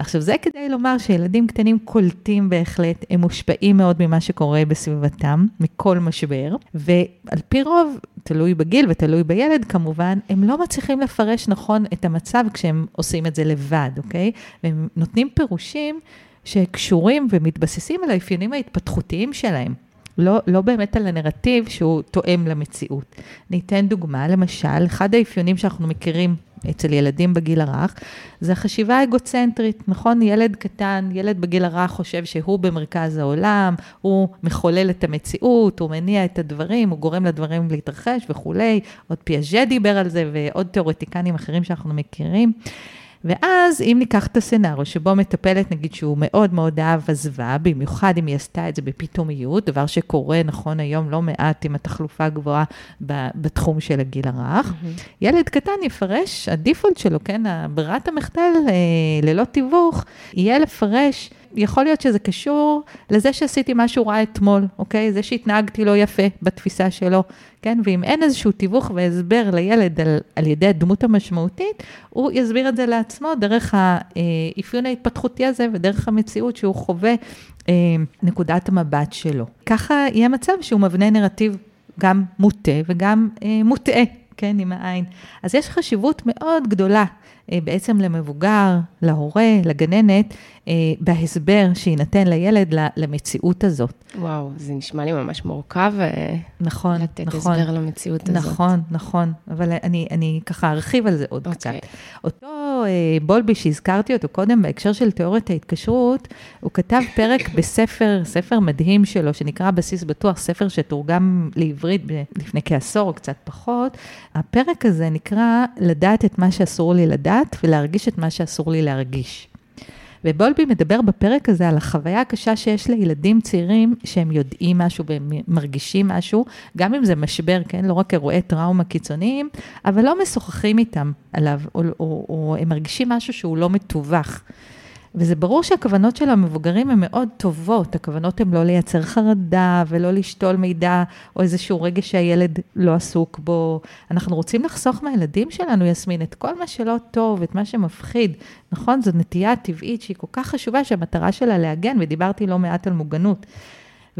עכשיו, זה כדי לומר שילדים קטנים קולטים בהחלט, הם מושפעים מאוד ממה שקורה בסביבתם, מכל משבר, ועל פי רוב, תלוי בגיל ותלוי בילד כמובן, הם לא מצליחים לפרש נכון את המצב כשהם עושים את זה לבד, אוקיי? והם נותנים פירושים שקשורים ומתבססים על האפיונים ההתפתחותיים שלהם. לא, לא באמת על הנרטיב שהוא תואם למציאות. ניתן דוגמה, למשל, אחד האפיונים שאנחנו מכירים אצל ילדים בגיל הרך, זה החשיבה האגוצנטרית, נכון? ילד קטן, ילד בגיל הרך חושב שהוא במרכז העולם, הוא מחולל את המציאות, הוא מניע את הדברים, הוא גורם לדברים להתרחש וכולי. עוד פיאז'ה דיבר על זה ועוד תיאורטיקנים אחרים שאנחנו מכירים. ואז אם ניקח את הסצנריו שבו מטפלת, נגיד שהוא מאוד מאוד אהב עזבה, במיוחד אם היא עשתה את זה בפתאומיות, דבר שקורה נכון היום לא מעט עם התחלופה הגבוהה בתחום של הגיל הרך, mm-hmm. ילד קטן יפרש, הדיפולט שלו, כן, ברירת המחדל אה, ללא תיווך, יהיה לפרש יכול להיות שזה קשור לזה שעשיתי משהו רע אתמול, אוקיי? זה שהתנהגתי לא יפה בתפיסה שלו, כן? ואם אין איזשהו תיווך והסבר לילד על, על ידי הדמות המשמעותית, הוא יסביר את זה לעצמו דרך האפיון ההתפתחותי הזה ודרך המציאות שהוא חווה אה, נקודת המבט שלו. ככה יהיה מצב שהוא מבנה נרטיב גם מוטה וגם אה, מוטעה. כן, עם העין. אז יש חשיבות מאוד גדולה אה, בעצם למבוגר, להורה, לגננת, אה, בהסבר שיינתן לילד למציאות הזאת. וואו, זה נשמע לי ממש מורכב. אה, נכון, לתת נכון. הסבר למציאות הזאת. נכון, נכון, אבל אני, אני ככה ארחיב על זה עוד okay. אוקיי. קצת. אותו בולבי שהזכרתי אותו קודם בהקשר של תיאוריית ההתקשרות, הוא כתב פרק בספר, ספר מדהים שלו, שנקרא בסיס בטוח, ספר שתורגם לעברית לפני כעשור או קצת פחות. הפרק הזה נקרא לדעת את מה שאסור לי לדעת ולהרגיש את מה שאסור לי להרגיש. ובולבי מדבר בפרק הזה על החוויה הקשה שיש לילדים צעירים שהם יודעים משהו והם מרגישים משהו, גם אם זה משבר, כן? לא רק אירועי טראומה קיצוניים, אבל לא משוחחים איתם עליו, או, או, או הם מרגישים משהו שהוא לא מתווך. וזה ברור שהכוונות של המבוגרים הן מאוד טובות, הכוונות הן לא לייצר חרדה ולא לשתול מידע או איזשהו רגע שהילד לא עסוק בו. אנחנו רוצים לחסוך מהילדים שלנו, יסמין, את כל מה שלא טוב, את מה שמפחיד. נכון? זו נטייה טבעית שהיא כל כך חשובה, שהמטרה שלה להגן, ודיברתי לא מעט על מוגנות.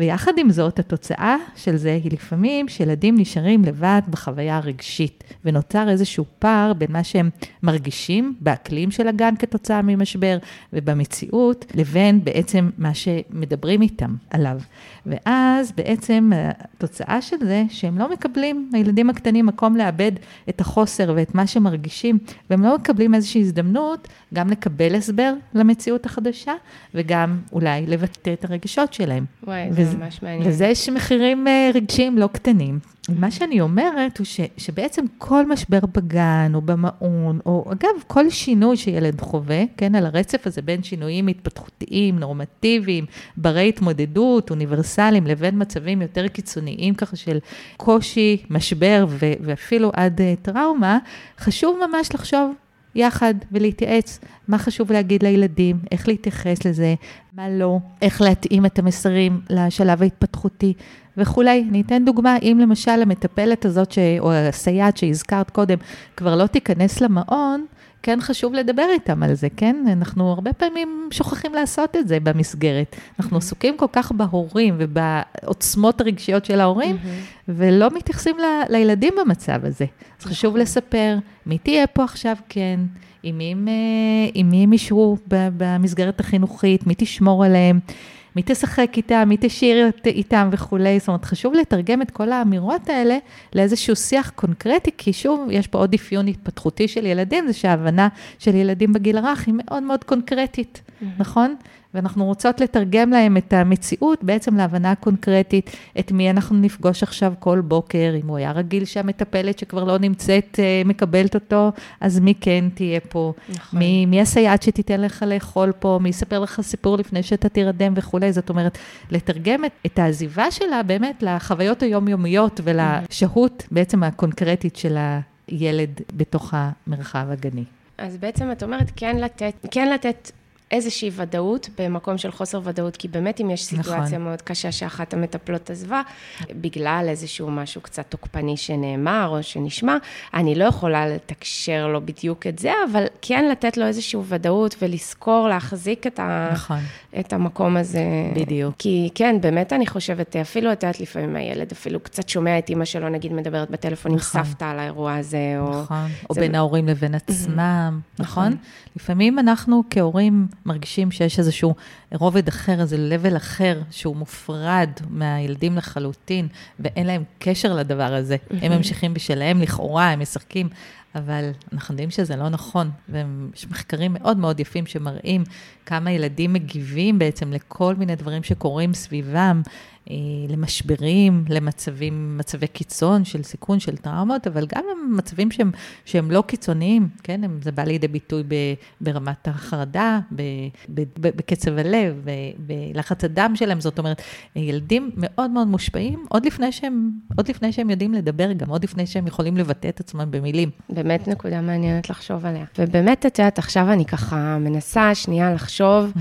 ויחד עם זאת, התוצאה של זה היא לפעמים שילדים נשארים לבד בחוויה הרגשית, ונוצר איזשהו פער בין מה שהם מרגישים באקלים של הגן כתוצאה ממשבר ובמציאות, לבין בעצם מה שמדברים איתם עליו. ואז בעצם התוצאה של זה, שהם לא מקבלים, הילדים הקטנים, מקום לאבד את החוסר ואת מה שמרגישים, והם לא מקבלים איזושהי הזדמנות גם לקבל הסבר למציאות החדשה, וגם אולי לבטא את הרגשות שלהם. וואי, ממש מעניין. לזה יש מחירים אה, רגשיים לא קטנים. מה שאני אומרת הוא ש, שבעצם כל משבר בגן או במעון, או אגב, כל שינוי שילד חווה, כן, על הרצף הזה בין שינויים התפתחותיים, נורמטיביים, ברי התמודדות, אוניברסליים, לבין מצבים יותר קיצוניים ככה של קושי, משבר ו, ואפילו עד uh, טראומה, חשוב ממש לחשוב יחד ולהתייעץ מה חשוב להגיד לילדים, איך להתייחס לזה, מה לא, איך להתאים את המסרים לשלב ההתפתחותי וכולי. אני אתן דוגמה, אם למשל המטפלת הזאת, ש... או הסייעת שהזכרת קודם, כבר לא תיכנס למעון, כן חשוב לדבר איתם על זה, כן? אנחנו הרבה פעמים שוכחים לעשות את זה במסגרת. אנחנו mm-hmm. עסוקים כל כך בהורים ובעוצמות הרגשיות של ההורים, mm-hmm. ולא מתייחסים ל... לילדים במצב הזה. אז חשוב נכון. לספר מי תהיה פה עכשיו כן, עם מי הם ישרו במסגרת החינוכית, מי תשמור עליהם. מי תשחק איתם, מי תשאיר איתם וכולי. זאת אומרת, חשוב לתרגם את כל האמירות האלה לאיזשהו שיח קונקרטי, כי שוב, יש פה עוד אפיון התפתחותי של ילדים, זה שההבנה של ילדים בגיל הרך היא מאוד מאוד קונקרטית, mm-hmm. נכון? ואנחנו רוצות לתרגם להם את המציאות בעצם להבנה קונקרטית, את מי אנחנו נפגוש עכשיו כל בוקר, אם הוא היה רגיל שהמטפלת שכבר לא נמצאת אה, מקבלת אותו, אז מי כן תהיה פה? נכון. מי, מי הסייעת שתיתן לך לאכול פה? מי יספר לך סיפור לפני שאתה תירדם וכולי? זאת אומרת, לתרגם את, את העזיבה שלה באמת לחוויות היומיומיות ולשהות בעצם הקונקרטית של הילד בתוך המרחב הגני. אז בעצם את אומרת כן לתת, כן לתת איזושהי ודאות במקום של חוסר ודאות, כי באמת אם יש סיטואציה נכון. מאוד קשה שאחת המטפלות עזבה, בגלל איזשהו משהו קצת תוקפני שנאמר או שנשמע, אני לא יכולה לתקשר לו בדיוק את זה, אבל כן לתת לו איזושהי ודאות ולזכור, להחזיק את, ה... נכון. את המקום הזה. בדיוק. כי כן, באמת אני חושבת, אפילו את יודעת, לפעמים הילד אפילו קצת שומע את אימא שלו, נגיד מדברת בטלפון נכון. עם סבתא על האירוע הזה, או... נכון, או בין ההורים לבין עצמם, נכון? נכון? לפעמים אנחנו כהורים... מרגישים שיש איזשהו רובד אחר, איזה level אחר, שהוא מופרד מהילדים לחלוטין, ואין להם קשר לדבר הזה. הם ממשיכים בשלהם, לכאורה, הם משחקים. אבל אנחנו יודעים שזה לא נכון, ויש מחקרים מאוד מאוד יפים שמראים כמה ילדים מגיבים בעצם לכל מיני דברים שקורים סביבם, למשברים, למצבים, מצבי קיצון של סיכון, של טראומות, אבל גם למצבים שהם, שהם לא קיצוניים, כן? זה בא לידי ביטוי ב, ברמת החרדה, ב, ב, ב, בקצב הלב, ב, בלחץ הדם שלהם, זאת אומרת, ילדים מאוד מאוד מושפעים, עוד לפני שהם, עוד לפני שהם יודעים לדבר, גם עוד לפני שהם יכולים לבטא את עצמם במילים. באמת נקודה מעניינת לחשוב עליה. ובאמת, את יודעת, עכשיו אני ככה מנסה שנייה לחשוב.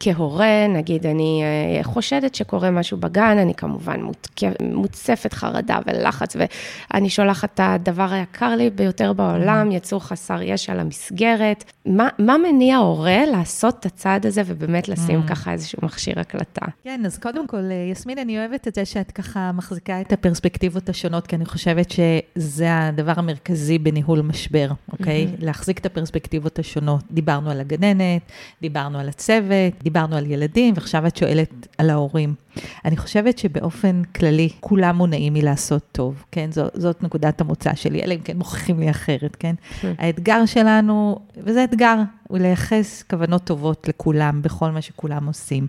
כהורה, נגיד, אני אה, חושדת שקורה משהו בגן, כמובן, אני כמובן מוצפת חרדה ולחץ, ואני שולחת את הדבר היקר לי ביותר בעולם, יצור חסר ישע למסגרת. מה, מה מניע הורה לעשות את הצעד הזה ובאמת לשים mm. ככה איזשהו מכשיר הקלטה? כן, אז קודם כל, אה, יסמין, אני אוהבת את זה שאת ככה מחזיקה את הפרספקטיבות השונות, כי אני חושבת שזה הדבר המרכזי בניהול משבר, אוקיי? Mm-hmm. להחזיק את הפרספקטיבות השונות. דיברנו על הגננת, דיברנו על הצוות, דיברנו על ילדים, ועכשיו את שואלת על ההורים. אני חושבת שבאופן כללי, כולם מונעים מלעשות טוב, כן? זו, זאת נקודת המוצא שלי, אלא אם כן מוכיחים לי אחרת, כן? כן. האתגר שלנו, וזה אתגר, הוא לייחס כוונות טובות לכולם, בכל מה שכולם עושים.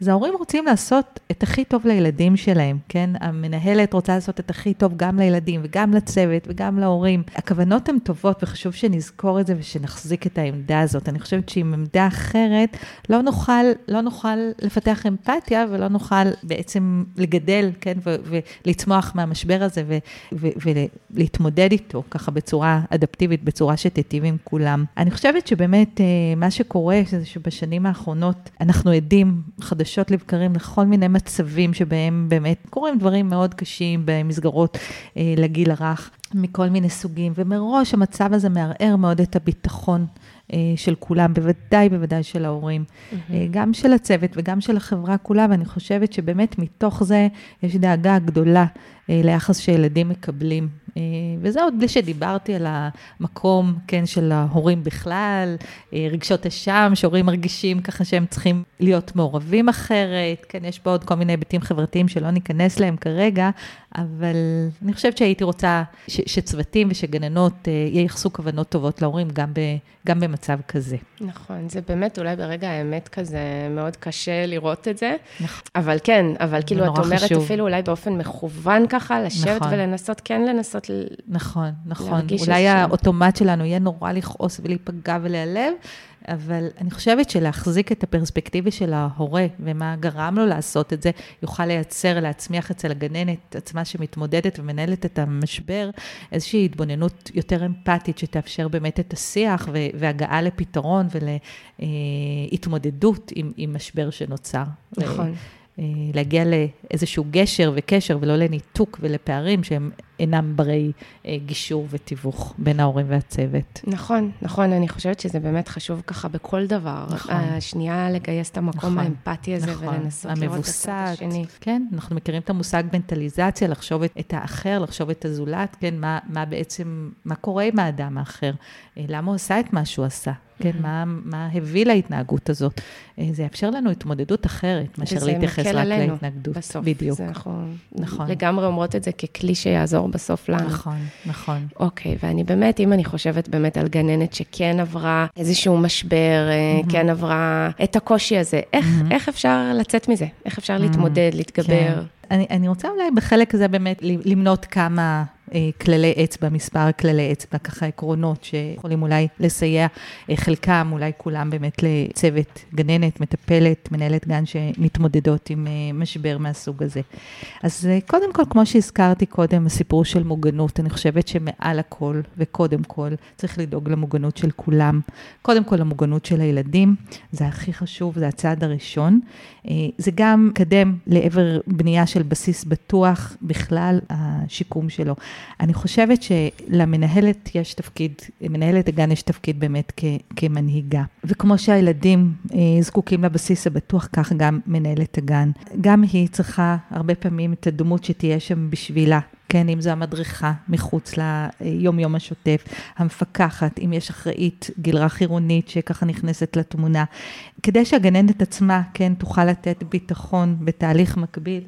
אז ההורים רוצים לעשות את הכי טוב לילדים שלהם, כן? המנהלת רוצה לעשות את הכי טוב גם לילדים וגם לצוות וגם להורים. הכוונות הן טובות וחשוב שנזכור את זה ושנחזיק את העמדה הזאת. אני חושבת שעם עמדה אחרת לא נוכל, לא נוכל לפתח אמפתיה ולא נוכל בעצם לגדל, כן? ולצמוח מהמשבר הזה ולהתמודד איתו ככה בצורה אדפטיבית, בצורה שתיטיב עם כולם. אני חושבת שבאמת באמת אה, מה שקורה זה שבשנים האחרונות אנחנו עדים חדשות לבקרים לכל מיני מצבים שבהם באמת קורים דברים מאוד קשים במסגרות אה, לגיל הרך מכל מיני סוגים, ומראש המצב הזה מערער מאוד את הביטחון של כולם, בוודאי, בוודאי של ההורים, mm-hmm. גם של הצוות וגם של החברה כולה, ואני חושבת שבאמת מתוך זה יש דאגה גדולה ליחס שילדים מקבלים. אה, וזה עוד בלי שדיברתי על המקום, כן, של ההורים בכלל, אה, רגשות אשם, שהורים מרגישים ככה שהם צריכים להיות מעורבים אחרת, כן, יש פה עוד כל מיני היבטים חברתיים שלא ניכנס להם כרגע, אבל אני חושבת שהייתי רוצה ש, שצוותים ושגננות אה, ייחסו כוונות טובות להורים גם, ב, גם במצב כזה. נכון, זה באמת אולי ברגע האמת כזה מאוד קשה לראות את זה, נכון. אבל כן, אבל כאילו את אומרת חשוב. אפילו אולי באופן מכוון ככה, לשבת נכון. ולנסות, כן לנסות נכון, נכון. אולי האוטומט שלנו יהיה נורא לכעוס ולהיפגע ולהיעלב, אבל אני חושבת שלהחזיק את הפרספקטיבה של ההורה ומה גרם לו לעשות את זה, יוכל לייצר, להצמיח אצל הגננת עצמה שמתמודדת ומנהלת את המשבר, איזושהי התבוננות יותר אמפתית שתאפשר באמת את השיח והגעה לפתרון ולהתמודדות עם, עם משבר שנוצר. נכון. אה, להגיע לאיזשהו גשר וקשר ולא לניתוק ולפערים שהם אינם ברי אה, גישור ותיווך בין ההורים והצוות. נכון, נכון, אני חושבת שזה באמת חשוב ככה בכל דבר. נכון. השנייה לגייס את המקום נכון, האמפתי הזה נכון, ולנסות המבוסת, לראות את השני. כן, אנחנו מכירים את המושג מנטליזציה, לחשוב את האחר, לחשוב את הזולת, כן, מה, מה בעצם, מה קורה עם האדם האחר, אה, למה הוא עשה את מה שהוא עשה. כן, מה, מה הביא להתנהגות הזאת. אה, זה יאפשר לנו התמודדות אחרת, מאשר להתייחס רק להתנגדות. בסוף. בדיוק. זה אנחנו נכון. לגמרי אומרות את זה ככלי שיעזור בסוף לנו. נכון, נכון. אוקיי, ואני באמת, אם אני חושבת באמת על גננת שכן עברה איזשהו משבר, mm-hmm. כן עברה את הקושי הזה, איך, mm-hmm. איך אפשר לצאת מזה? איך אפשר להתמודד, mm-hmm. להתגבר? כן. אני, אני רוצה אולי בחלק הזה באמת למנות כמה כללי אצבע, מספר כללי אצבע, ככה עקרונות שיכולים אולי לסייע, אה, חלקם, אולי כולם באמת לצוות, גננת, מטפלת, מנהלת גן שמתמודדות עם אה, משבר מהסוג הזה. אז קודם כל, כמו שהזכרתי קודם, הסיפור של מוגנות, אני חושבת שמעל הכל וקודם כל צריך לדאוג למוגנות של כולם. קודם כל למוגנות של הילדים, זה הכי חשוב, זה הצעד הראשון. זה גם קדם לעבר בנייה של בסיס בטוח בכלל השיקום שלו. אני חושבת שלמנהלת יש תפקיד, מנהלת הגן יש תפקיד באמת כ, כמנהיגה. וכמו שהילדים אה, זקוקים לבסיס הבטוח, כך גם מנהלת הגן. גם היא צריכה הרבה פעמים את הדמות שתהיה שם בשבילה. כן, אם זו המדריכה מחוץ ליום-יום השוטף, המפקחת, אם יש אחראית גיל רך עירונית שככה נכנסת לתמונה, כדי שהגננת עצמה, כן, תוכל לתת ביטחון בתהליך מקביל.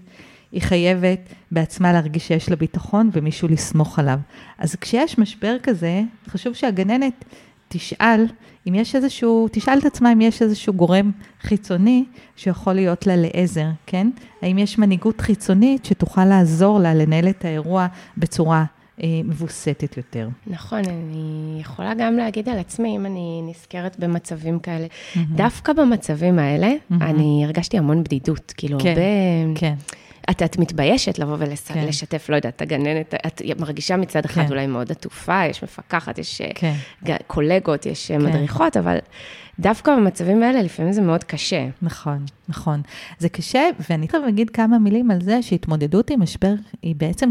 היא חייבת בעצמה להרגיש שיש לה ביטחון ומישהו לסמוך עליו. אז כשיש משבר כזה, חשוב שהגננת תשאל אם יש איזשהו, תשאל את עצמה אם יש איזשהו גורם חיצוני שיכול להיות לה לעזר, כן? האם יש מנהיגות חיצונית שתוכל לעזור לה לנהל את האירוע בצורה אה, מבוסתת יותר. נכון, אני יכולה גם להגיד על עצמי, אם אני נזכרת במצבים כאלה. Mm-hmm. דווקא במצבים האלה, mm-hmm. אני הרגשתי המון בדידות, כאילו, כן, הרבה... כן. את, את מתביישת לבוא ולשתף, כן. לא יודעת, את הגננת, את מרגישה מצד אחד כן. אולי מאוד עטופה, יש מפקחת, יש אה, כן. קולגות, יש אה, כן. מדריכות, אבל דווקא במצבים האלה לפעמים זה מאוד קשה. נכון, נכון. זה קשה, ואני תכף אגיד כמה מילים על זה שהתמודדות עם משבר היא בעצם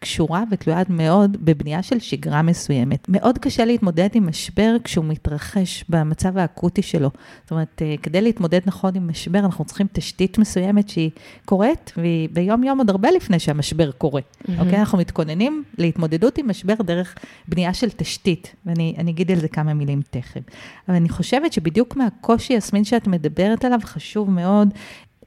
קשורה ותלויה מאוד בבנייה של שגרה מסוימת. מאוד קשה להתמודד עם משבר כשהוא מתרחש במצב האקוטי שלו. זאת אומרת, אה, כדי להתמודד נכון עם משבר, אנחנו צריכים תשתית מסוימת שהיא קורית, והיא ביום-יום עוד הרבה לפני שהמשבר קורה. Mm-hmm. אוקיי? אנחנו מתכוננים להתמודדות עם משבר דרך בנייה של תשתית, ואני אגיד על זה כמה מילים תכף. אבל אני חושבת שבדיוק מהקושי, יסמין, שאת מדברת עליו, חשוב מאוד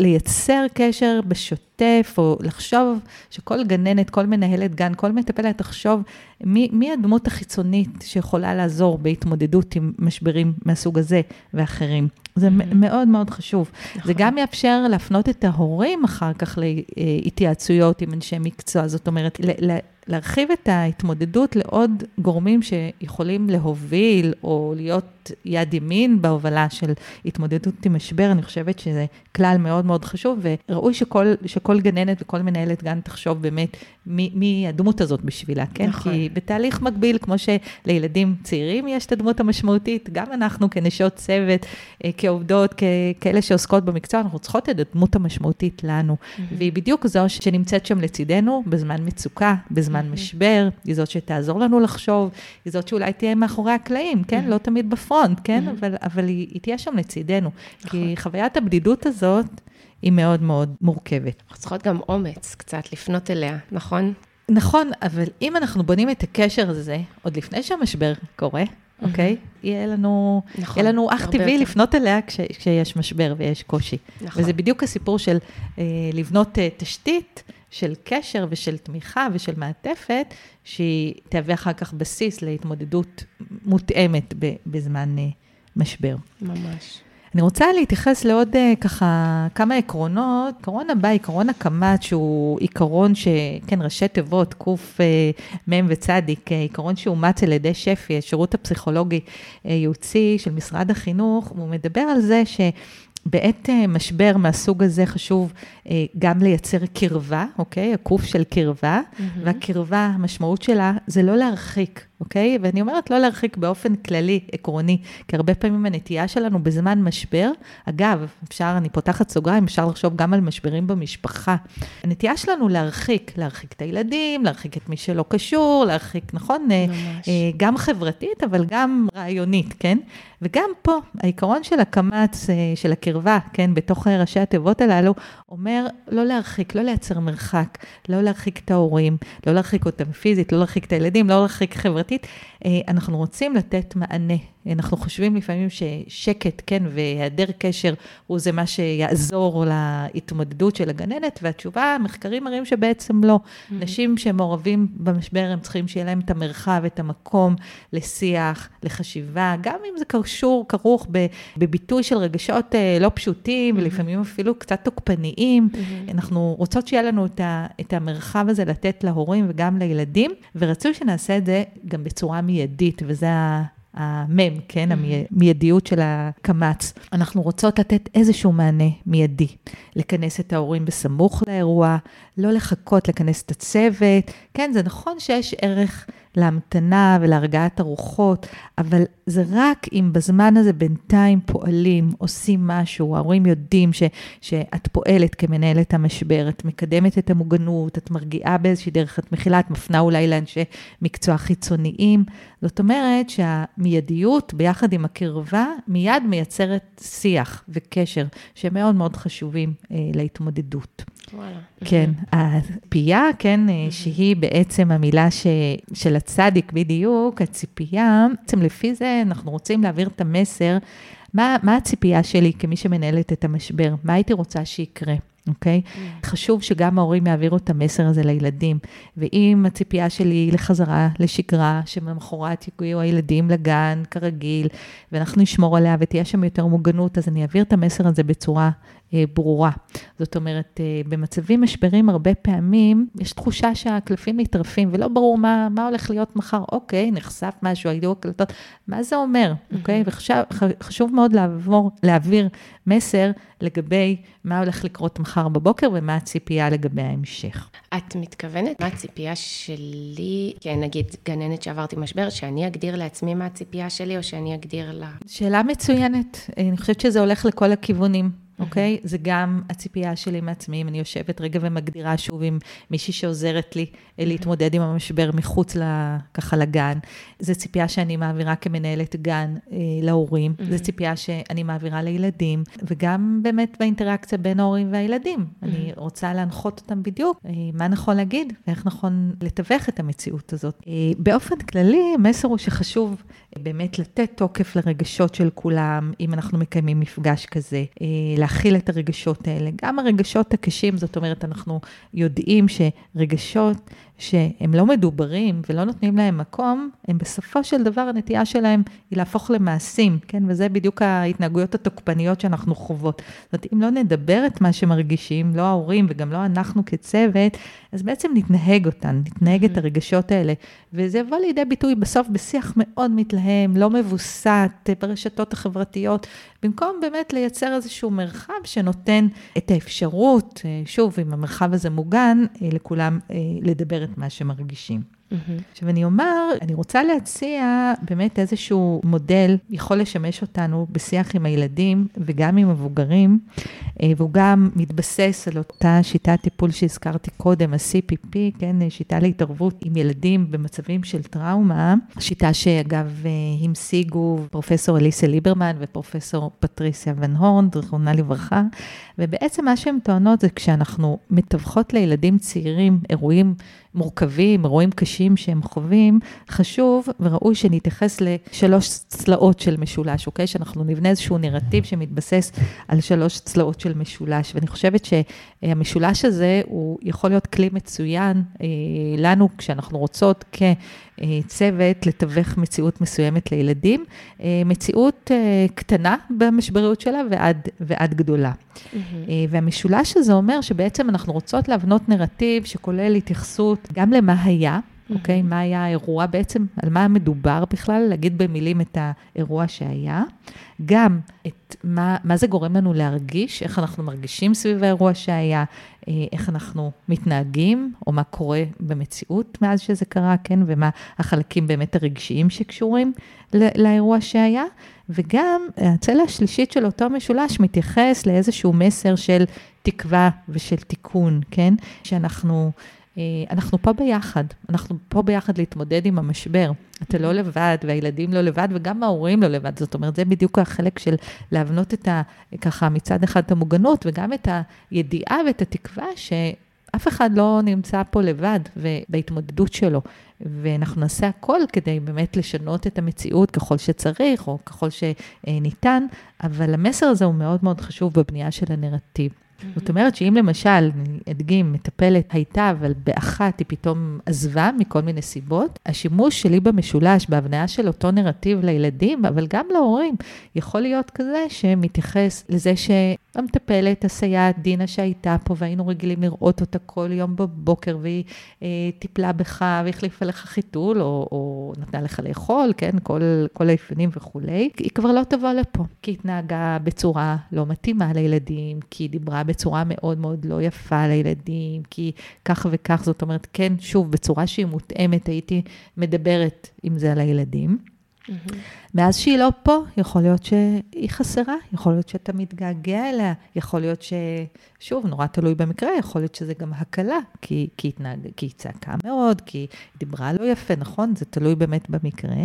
לייצר קשר בשוטף, או לחשוב שכל גננת, כל מנהלת גן, כל מטפלת תחשוב מי, מי הדמות החיצונית שיכולה לעזור בהתמודדות עם משברים מהסוג הזה ואחרים. זה mm-hmm. מאוד מאוד חשוב. נכון. זה גם יאפשר להפנות את ההורים אחר כך להתייעצויות עם אנשי מקצוע, זאת אומרת, להרחיב את ההתמודדות לעוד גורמים שיכולים להוביל או להיות יד ימין בהובלה של התמודדות עם משבר, אני חושבת שזה כלל מאוד מאוד חשוב, וראוי שכל, שכל גננת וכל מנהלת גן תחשוב באמת מי, מי הדמות הזאת בשבילה, כן? נכון. כי בתהליך מקביל, כמו שלילדים צעירים יש את הדמות המשמעותית, גם אנחנו כנשות צוות, אה, כעובדות, כ- כאלה שעוסקות במקצוע, אנחנו צריכות את הדמות המשמעותית לנו, mm-hmm. והיא בדיוק זו שנמצאת שם לצידנו בזמן מצוקה, בזמן mm-hmm. משבר, היא זאת שתעזור לנו לחשוב, היא זאת שאולי תהיה מאחורי הקלעים, כן? Mm-hmm. לא תמיד בפרונט, כן? Mm-hmm. אבל, אבל היא, היא תהיה שם לצידנו. נכון. כי חוויית הבדידות הזאת, היא מאוד מאוד מורכבת. אנחנו צריכות גם אומץ קצת לפנות אליה, נכון? נכון, אבל אם אנחנו בונים את הקשר הזה, עוד לפני שהמשבר קורה, אוקיי? יהיה לנו, נכון, יהיה לנו אך טבעי יותר. לפנות אליה כש, כשיש משבר ויש קושי. נכון. וזה בדיוק הסיפור של אה, לבנות אה, תשתית של קשר ושל תמיכה ושל מעטפת, שהיא תהווה אחר כך בסיס להתמודדות מותאמת בזמן אה, משבר. ממש. אני רוצה להתייחס לעוד אה, ככה כמה עקרונות. עקרון הבא, עקרון הקמ"ט, שהוא עיקרון שכן, ראשי תיבות, קמ"ם אה, וצדיק, אה, עיקרון שאומץ על ידי שפי, השירות הפסיכולוגי ייעוצי של משרד החינוך, הוא מדבר על זה ש... בעת משבר מהסוג הזה חשוב גם לייצר קרבה, אוקיי? הקוף של קרבה, mm-hmm. והקרבה, המשמעות שלה זה לא להרחיק, אוקיי? ואני אומרת לא להרחיק באופן כללי, עקרוני, כי הרבה פעמים הנטייה שלנו בזמן משבר, אגב, אפשר, אני פותחת סוגריים, אפשר לחשוב גם על משברים במשפחה. הנטייה שלנו להרחיק, להרחיק את הילדים, להרחיק את מי שלא קשור, להרחיק, נכון? אה, ממש. גם חברתית, אבל גם רעיונית, כן? וגם פה, העיקרון של הקמ"ץ, אה, של הקרבה, כן, בתוך ראשי התיבות הללו, אומר לא להרחיק, לא לייצר מרחק, לא להרחיק את ההורים, לא להרחיק אותם פיזית, לא להרחיק את הילדים, לא להרחיק חברתית. אה, אנחנו רוצים לתת מענה אנחנו חושבים לפעמים ששקט, כן, והיעדר קשר הוא זה מה שיעזור להתמודדות של הגננת, והתשובה, המחקרים מראים שבעצם לא. Mm-hmm. נשים שמעורבים במשבר, הם צריכים שיהיה להם את המרחב, את המקום לשיח, לחשיבה, גם אם זה קשור, כרוך בביטוי של רגשות אה, לא פשוטים, mm-hmm. ולפעמים אפילו קצת תוקפניים. Mm-hmm. אנחנו רוצות שיהיה לנו את המרחב הזה לתת להורים וגם לילדים, ורצוי שנעשה את זה גם בצורה מיידית, וזה ה... המם, כן, mm-hmm. המיידיות של הקמ"ץ. אנחנו רוצות לתת איזשהו מענה מיידי, לכנס את ההורים בסמוך לאירוע, לא לחכות לכנס את הצוות. כן, זה נכון שיש ערך להמתנה ולהרגעת הרוחות, אבל זה רק אם בזמן הזה בינתיים פועלים, עושים משהו, ההורים יודעים ש, שאת פועלת כמנהלת המשבר, את מקדמת את המוגנות, את מרגיעה באיזושהי דרך, את מכילה, את מפנה אולי לאנשי מקצוע חיצוניים. זאת אומרת שהמיידיות ביחד עם הקרבה מיד מייצרת שיח וקשר שהם מאוד חשובים אה, להתמודדות. וואלה. כן, הציפייה, כן, אה, שהיא בעצם המילה ש, של הצדיק בדיוק, הציפייה, בעצם לפי זה אנחנו רוצים להעביר את המסר, מה, מה הציפייה שלי כמי שמנהלת את המשבר? מה הייתי רוצה שיקרה? אוקיי? Okay? Mm. חשוב שגם ההורים יעבירו את המסר הזה לילדים. ואם הציפייה שלי היא לחזרה לשגרה, שממחרת יגיעו הילדים לגן כרגיל, ואנחנו נשמור עליה ותהיה שם יותר מוגנות, אז אני אעביר את המסר הזה בצורה ברורה. זאת אומרת, אה, במצבים משברים הרבה פעמים יש תחושה שהקלפים נטרפים ולא ברור מה, מה הולך להיות מחר. אוקיי, נחשף משהו, היו הקלטות, מה זה אומר, אוקיי? וחשוב מאוד לעבור, להעביר מסר לגבי מה הולך לקרות מחר בבוקר ומה הציפייה לגבי ההמשך. את מתכוונת מה הציפייה שלי, כן, נגיד גננת שעברתי משבר, שאני אגדיר לעצמי מה הציפייה שלי או שאני אגדיר לה? שאלה מצוינת. אני חושבת שזה הולך לכל הכיוונים. אוקיי? Okay? זה גם הציפייה שלי מעצמי, אם אני יושבת רגע ומגדירה שוב עם מישהי שעוזרת לי להתמודד עם המשבר מחוץ ככה לגן. זו ציפייה שאני מעבירה כמנהלת גן אה, להורים, זו ציפייה שאני מעבירה לילדים, וגם באמת באינטראקציה בין ההורים והילדים. אני רוצה להנחות אותם בדיוק אה, מה נכון להגיד ואיך נכון לתווך את המציאות הזאת. אה, באופן כללי, המסר הוא שחשוב באמת לתת תוקף לרגשות של כולם, אם אנחנו מקיימים מפגש כזה, אה, להכיל את הרגשות האלה. גם הרגשות הקשים, זאת אומרת, אנחנו יודעים שרגשות שהם לא מדוברים ולא נותנים להם מקום, הם בסופו של דבר הנטייה שלהם היא להפוך למעשים, כן? וזה בדיוק ההתנהגויות התוקפניות שאנחנו חוות. זאת אומרת, אם לא נדבר את מה שמרגישים, לא ההורים וגם לא אנחנו כצוות, אז בעצם נתנהג אותן, נתנהג את הרגשות האלה. וזה יבוא לידי ביטוי בסוף בשיח מאוד מתלהם, לא מבוסת ברשתות החברתיות, במקום באמת לייצר איזשהו מרחב שנותן את האפשרות, שוב, אם המרחב הזה מוגן, לכולם לדבר את את מה שמרגישים. Mm-hmm. עכשיו אני אומר, אני רוצה להציע באמת איזשהו מודל, יכול לשמש אותנו בשיח עם הילדים וגם עם מבוגרים, אה, והוא גם מתבסס על אותה שיטת טיפול שהזכרתי קודם, ה-CPP, כן, שיטה להתערבות עם ילדים במצבים של טראומה, שיטה שאגב אה, המשיגו פרופסור אליסה ליברמן ופרופסור פטריסיה ון הורן, זכרונה לברכה, ובעצם מה שהן טוענות זה כשאנחנו מתווכות לילדים צעירים אירועים מורכבים, אירועים קשים שהם חווים, חשוב וראוי שנתייחס לשלוש צלעות של משולש, אוקיי? שאנחנו נבנה איזשהו נרטיב שמתבסס על שלוש צלעות של משולש. ואני חושבת שהמשולש הזה הוא יכול להיות כלי מצוין אה, לנו כשאנחנו רוצות כ... צוות לתווך מציאות מסוימת לילדים, אה, מציאות אה, קטנה במשבריות שלה ועד, ועד גדולה. Mm-hmm. והמשולש הזה אומר שבעצם אנחנו רוצות להבנות נרטיב שכולל התייחסות גם למה היה, אוקיי? Mm-hmm. מה היה האירוע בעצם, על מה מדובר בכלל, להגיד במילים את האירוע שהיה. גם את מה, מה זה גורם לנו להרגיש, איך אנחנו מרגישים סביב האירוע שהיה, אה, איך אנחנו מתנהגים, או מה קורה במציאות מאז שזה קרה, כן? ומה החלקים באמת הרגשיים שקשורים לאירוע שהיה. וגם הצלע השלישית של אותו משולש מתייחס לאיזשהו מסר של תקווה ושל תיקון, כן? שאנחנו... אה, אנחנו פה ביחד, אנחנו פה ביחד להתמודד עם המשבר. אתה לא לבד, והילדים לא לבד, וגם ההורים לא לבד. זאת אומרת, זה בדיוק החלק של להבנות את ה... ככה, מצד אחד את המוגנות, וגם את הידיעה ואת התקווה שאף אחד לא נמצא פה לבד בהתמודדות שלו. ואנחנו נעשה הכל כדי באמת לשנות את המציאות ככל שצריך, או ככל שניתן, אבל המסר הזה הוא מאוד מאוד חשוב בבנייה של הנרטיב. זאת אומרת שאם למשל, אני אדגים, מטפלת הייתה, אבל באחת היא פתאום עזבה מכל מיני סיבות, השימוש שלי במשולש, בהבניה של אותו נרטיב לילדים, אבל גם להורים, יכול להיות כזה שמתייחס לזה שהמטפלת, הסייעת, דינה שהייתה פה, והיינו רגילים לראות אותה כל יום בבוקר, והיא אה, טיפלה בך והחליפה לך חיתול, או, או נתנה לך לאכול, כן, כל, כל האפיונים וכולי, היא כבר לא תבוא לפה, כי היא התנהגה בצורה לא מתאימה לילדים, כי היא דיברה בצורה מאוד מאוד לא יפה לילדים, כי כך וכך, זאת אומרת, כן, שוב, בצורה שהיא מותאמת, הייתי מדברת עם זה על הילדים. Mm-hmm. מאז שהיא לא פה, יכול להיות שהיא חסרה, יכול להיות שאתה מתגעגע אליה, יכול להיות ש... שוב, נורא תלוי במקרה, יכול להיות שזה גם הקלה, כי, כי, התנהג, כי היא צעקה מאוד, כי היא דיברה לא יפה, נכון? זה תלוי באמת במקרה.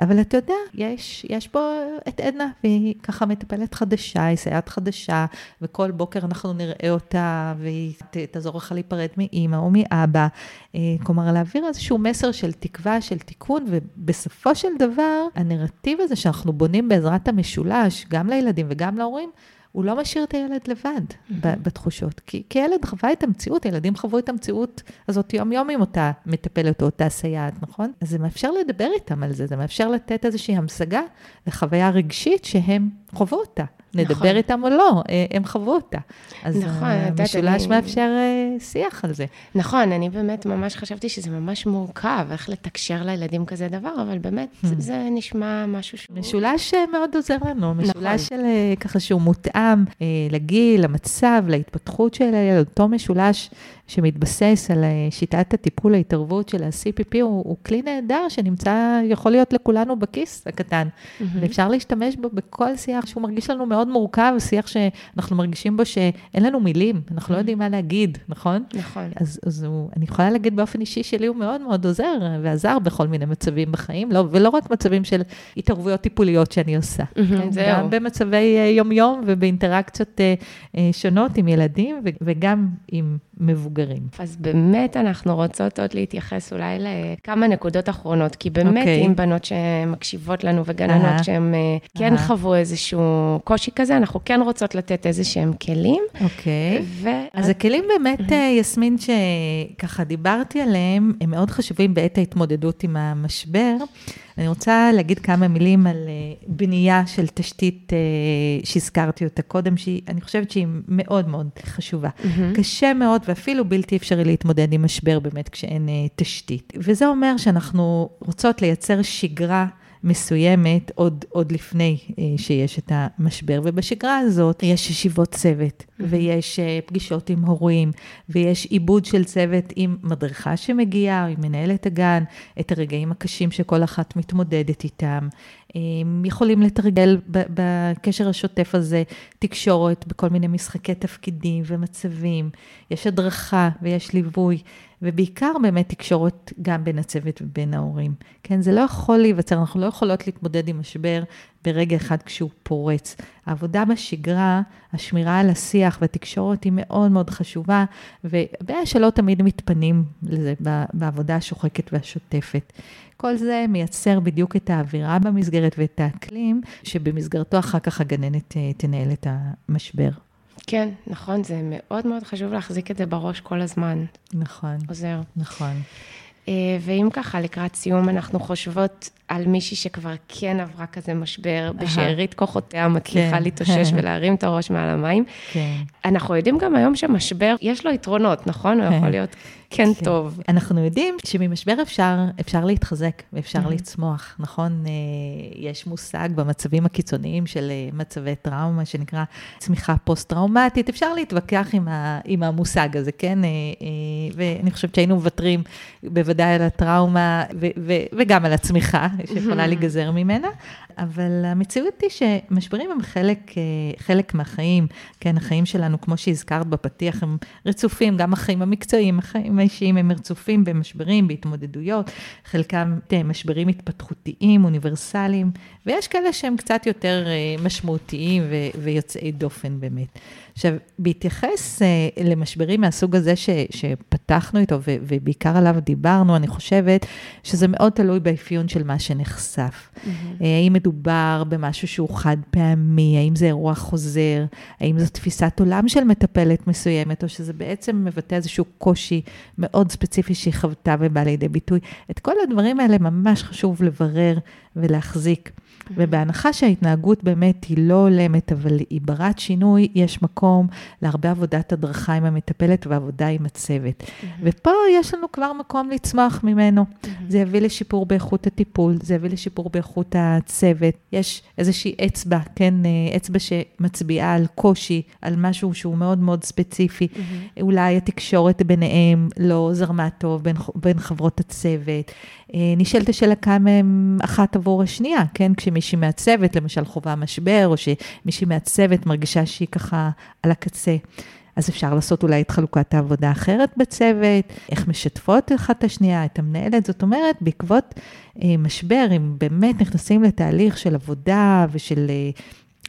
אבל אתה יודע, יש, יש פה את עדנה, והיא ככה מטפלת חדשה, היא סייעת חדשה, וכל בוקר אנחנו נראה אותה, והיא תעזור לך להיפרד מאימא או מאבא. אה, כלומר, להעביר איזשהו מסר של תקווה, של תיקון, ובסופו של דבר, הנרטיב הזה שאנחנו בונים בעזרת המשולש, גם לילדים וגם להורים, הוא לא משאיר את הילד לבד mm-hmm. בתחושות. כי, כי ילד חווה את המציאות, ילדים חוו את המציאות הזאת יום-יום עם אותה מטפלת או אותה סייעת, נכון? אז זה מאפשר לדבר איתם על זה, זה מאפשר לתת איזושהי המשגה לחוויה רגשית שהם חוו אותה. נדבר נכון. איתם או לא, אה, הם חוו אותה. אז נכון, המשולש אני... מאפשר אה, שיח על זה. נכון, אני באמת ממש חשבתי שזה ממש מורכב, איך לתקשר לילדים כזה דבר, אבל באמת, hmm. זה, נשמע משהו שהוא... משולש אה, מאוד עוזר לנו, משולש נכון. של ככה שהוא מותאם לגיל, למצב, להתפתחות של הילד, אותו משולש שמתבסס על שיטת הטיפול, ההתערבות של ה-CPP, הוא, הוא כלי נהדר שנמצא, יכול להיות לכולנו בכיס הקטן, mm-hmm. ואפשר להשתמש בו בכל שיח שהוא מרגיש לנו מאוד מורכב, שיח שאנחנו מרגישים בו שאין לנו מילים, אנחנו לא mm-hmm. יודעים מה להגיד, נכון? נכון. אז, אז הוא, אני יכולה להגיד באופן אישי שלי הוא מאוד מאוד עוזר ועזר בכל מיני מצבים בחיים, לא, ולא רק מצבים של התערבויות טיפוליות שאני עושה. Mm-hmm, כן? זהו. גם במצבי uh, יומיום ובאינטראקציות uh, שונות עם ילדים וגם עם מבוגרים. אז באמת אנחנו רוצות עוד להתייחס אולי לכמה נקודות אחרונות, כי באמת, okay. אוקיי. עם בנות שמקשיבות לנו וגננות uh-huh. שהן uh, כן uh-huh. חוו איזשהו קושי כזה, אנחנו כן רוצות לתת איזה שהם כלים. אוקיי. Okay. ו... אז הכלים באמת, uh-huh. יסמין, שככה דיברתי עליהם, הם מאוד חשובים בעת ההתמודדות עם המשבר. אני רוצה להגיד כמה מילים על אה, בנייה של תשתית אה, שהזכרתי אותה קודם, שאני חושבת שהיא מאוד מאוד חשובה. Mm-hmm. קשה מאוד ואפילו בלתי אפשרי להתמודד עם משבר באמת כשאין אה, תשתית. וזה אומר שאנחנו רוצות לייצר שגרה. מסוימת עוד, עוד לפני אה, שיש את המשבר. ובשגרה הזאת יש ישיבות צוות. ויש אה, פגישות עם הורים, ויש עיבוד של צוות עם מדריכה שמגיעה, או עם מנהלת הגן, את הרגעים הקשים שכל אחת מתמודדת איתם. יכולים לתרגל בקשר השוטף הזה תקשורת בכל מיני משחקי תפקידים ומצבים. יש הדרכה ויש ליווי. ובעיקר באמת תקשורת גם בין הצוות ובין ההורים. כן, זה לא יכול להיווצר, אנחנו לא יכולות להתמודד עם משבר ברגע אחד כשהוא פורץ. העבודה בשגרה, השמירה על השיח והתקשורת היא מאוד מאוד חשובה, והבעיה שלא תמיד מתפנים לזה בעבודה השוחקת והשוטפת. כל זה מייצר בדיוק את האווירה במסגרת ואת האקלים, שבמסגרתו אחר כך הגננת אה, תנהל את המשבר. כן, נכון, זה מאוד מאוד חשוב להחזיק את זה בראש כל הזמן. נכון. עוזר. נכון. אה, ואם ככה, לקראת סיום, אנחנו חושבות על מישהי שכבר כן עברה כזה משבר, בשארית כוחותיה מצליחה כן. להתאושש ולהרים את הראש מעל המים. כן. אנחנו יודעים גם היום שמשבר, יש לו יתרונות, נכון? הוא יכול להיות כן, כן טוב. אנחנו יודעים שממשבר אפשר, אפשר להתחזק ואפשר. לצמוח, נכון? אה, יש מושג במצבים הקיצוניים של אה, מצבי טראומה, שנקרא צמיחה פוסט-טראומטית. אפשר להתווכח עם, ה, עם המושג הזה, כן? אה, ואני חושבת שהיינו מוותרים בוודאי על הטראומה ו, ו, וגם על הצמיחה שיכולה להיגזר ממנה. אבל המציאות היא שמשברים הם חלק, חלק מהחיים, כן, החיים שלנו, כמו שהזכרת בפתיח, הם רצופים, גם החיים המקצועיים, החיים האישיים הם רצופים במשברים, בהתמודדויות, חלקם משברים התפתחותיים, אוניברסליים, ויש כאלה שהם קצת יותר אה, משמעותיים ויוצאי דופן באמת. עכשיו, בהתייחס uh, למשברים מהסוג הזה ש, שפתחנו איתו, ו, ובעיקר עליו דיברנו, אני חושבת שזה מאוד תלוי באפיון של מה שנחשף. Mm-hmm. Uh, האם מדובר במשהו שהוא חד פעמי, האם זה אירוע חוזר, האם זו תפיסת עולם של מטפלת מסוימת, או שזה בעצם מבטא איזשהו קושי מאוד ספציפי שהיא חוותה ובא לידי ביטוי. את כל הדברים האלה ממש חשוב לברר ולהחזיק. ובהנחה שההתנהגות באמת היא לא הולמת, אבל היא ברת שינוי, יש מקום להרבה עבודת הדרכה עם המטפלת ועבודה עם הצוות. ופה יש לנו כבר מקום לצמוח ממנו. זה יביא לשיפור באיכות הטיפול, זה יביא לשיפור באיכות הצוות. יש איזושהי אצבע, כן, אה, אצבע שמצביעה על קושי, על משהו שהוא מאוד מאוד ספציפי. אולי התקשורת ביניהם לא זרמה טוב בין, בין חברות הצוות. אה, נשאלת השאלה כמה הם אחת עבור השנייה, כן? כשמישהי מהצוות, למשל חווה משבר, או שמישהי מהצוות מרגישה שהיא ככה על הקצה. אז אפשר לעשות אולי את חלוקת העבודה האחרת בצוות, איך משתפות אחת את השנייה, את המנהלת. זאת אומרת, בעקבות אה, משבר, אם באמת נכנסים לתהליך של עבודה ושל אה,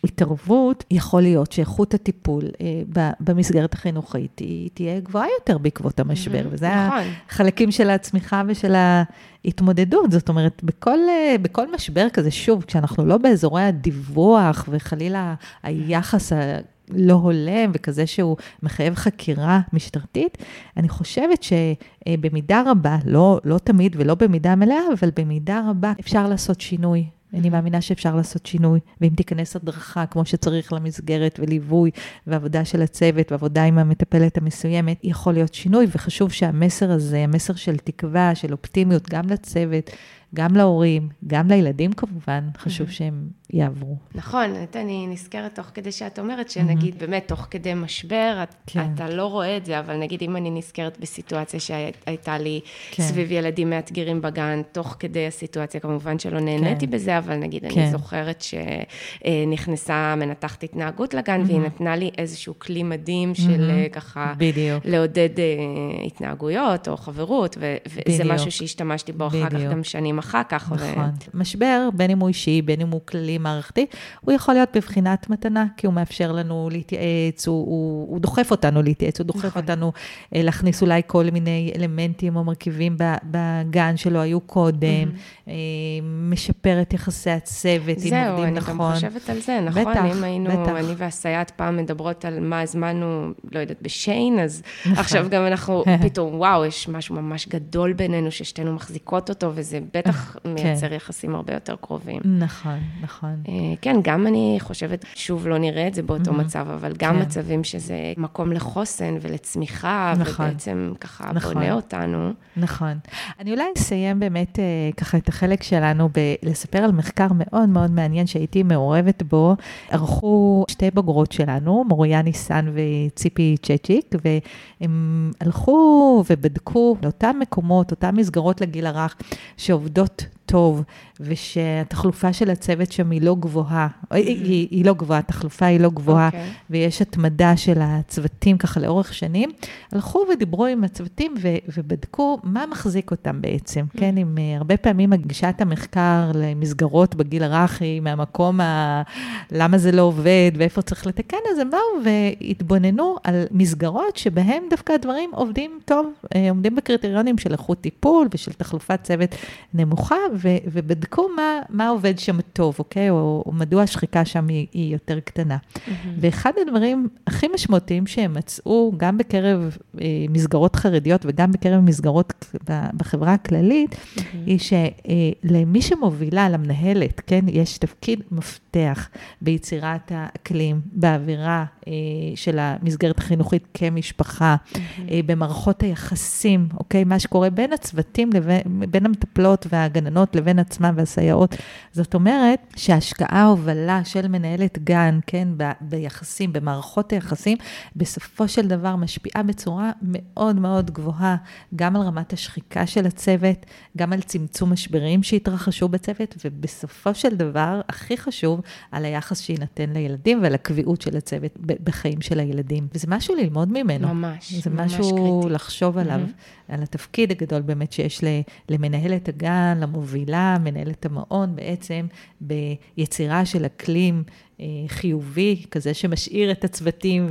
התערבות, יכול להיות שאיכות הטיפול אה, במסגרת החינוכית היא תהיה גבוהה יותר בעקבות המשבר, mm-hmm, וזה נכון. החלקים של הצמיחה ושל ההתמודדות. זאת אומרת, בכל, אה, בכל משבר כזה, שוב, כשאנחנו לא באזורי הדיווח וחלילה היחס ה... לא הולם וכזה שהוא מחייב חקירה משטרתית, אני חושבת שבמידה רבה, לא, לא תמיד ולא במידה מלאה, אבל במידה רבה אפשר לעשות שינוי אני מאמינה שאפשר לעשות שינוי, ואם תיכנס הדרכה כמו שצריך למסגרת וליווי ועבודה של הצוות ועבודה עם המטפלת המסוימת, יכול להיות שינוי, וחשוב שהמסר הזה, המסר של תקווה, של אופטימיות, גם לצוות, גם להורים, גם לילדים כמובן, חשוב שהם יעברו. נכון, אני נזכרת תוך כדי שאת אומרת, שנגיד באמת תוך כדי משבר, את, כן. אתה לא רואה את זה, אבל נגיד אם אני נזכרת בסיטואציה שהייתה לי כן. סביב ילדים מאתגרים בגן, תוך כדי הסיטואציה, כמובן שלא נהניתי כן. בזה, אבל נגיד כן. אני זוכרת שנכנסה מנתחת התנהגות לגן, והיא נתנה לי איזשהו כלי מדהים של ככה, בדיוק. לעודד אה, התנהגויות או חברות, וזה משהו שהשתמשתי בו אחר כך גם שנים אחר כך. נכון. ו... משבר, בין אם הוא אישי, בין אם הוא כללי מערכתי, הוא יכול להיות בבחינת מתנה, כי הוא מאפשר לנו להתייעץ, הוא, הוא, הוא דוחף אותנו להתייעץ, הוא דוחף נכון. אותנו אה, להכניס אולי כל מיני אלמנטים או מרכיבים בגן שלא היו קודם, mm-hmm. משפר את יחסי הצוות, אם עובדים נכון. זהו, אני גם חושבת על זה, נכון? בטח, אם היינו, בטח. אני והסייעת פעם מדברות על מה הזמנו, לא יודעת, בשיין, אז נכון. עכשיו גם אנחנו פתאום, וואו, יש משהו ממש גדול בינינו, ששתינו מחזיקות אותו, וזה בטח בטח כן. מייצר יחסים הרבה יותר קרובים. נכון, נכון. אה, כן, גם אני חושבת, שוב, לא נראה את זה באותו mm-hmm. מצב, אבל גם כן. מצבים שזה מקום לחוסן ולצמיחה, נכון. ובעצם ככה נכון. בונה אותנו. נכון. אני אולי אסיים באמת אה, ככה את החלק שלנו בלספר על מחקר מאוד מאוד מעניין שהייתי מעורבת בו. ערכו שתי בוגרות שלנו, מוריה ניסן וציפי צ'צ'יק, והם הלכו ובדקו לאותם מקומות, אותן מסגרות לגיל הרך, שעובדות עובדות טוב, ושהתחלופה של הצוות שם היא לא גבוהה, mm-hmm. היא, היא לא גבוהה, התחלופה היא לא גבוהה, okay. אוקיי. ויש התמדה של הצוותים ככה לאורך שנים, הלכו ודיברו עם הצוותים ו, ובדקו מה מחזיק אותם בעצם, mm-hmm. כן, אם uh, הרבה פעמים הגישת המחקר למסגרות בגיל הרך היא מהמקום ה... למה זה לא עובד ואיפה צריך לתקן, אז הם באו והתבוננו על מסגרות שבהן דווקא הדברים עובדים טוב, uh, עומדים בקריטריונים של איכות טיפול ושל תחלופת צוות נמוכה, ו- ובדקו מה, מה עובד שם טוב, אוקיי? או, או מדוע השחיקה שם היא, היא יותר קטנה. Mm-hmm. ואחד הדברים הכי משמעותיים שהם מצאו, גם בקרב אה, מסגרות חרדיות וגם בקרב מסגרות בחברה הכללית, mm-hmm. היא שלמי אה, שמובילה, למנהלת, כן, יש תפקיד מפתח ביצירת האקלים, באווירה אה, של המסגרת החינוכית כמשפחה, mm-hmm. אה, במערכות היחסים, אוקיי? מה שקורה בין הצוותים, לבין, בין המטפלות והגננות. הגננות לבין עצמם והסייעות. זאת אומרת שהשקעה, הובלה של מנהלת גן, כן, ב, ביחסים, במערכות היחסים, בסופו של דבר משפיעה בצורה מאוד מאוד גבוהה, גם על רמת השחיקה של הצוות, גם על צמצום משברים שהתרחשו בצוות, ובסופו של דבר, הכי חשוב, על היחס שיינתן לילדים ועל הקביעות של הצוות בחיים של הילדים. וזה משהו ללמוד ממנו. ממש, זה ממש משהו קריטי. לחשוב עליו, mm-hmm. על התפקיד הגדול באמת שיש למנהלת הגן, למוביל. מובילה, מנהלת המעון, בעצם ביצירה של אקלים אה, חיובי, כזה שמשאיר את הצוותים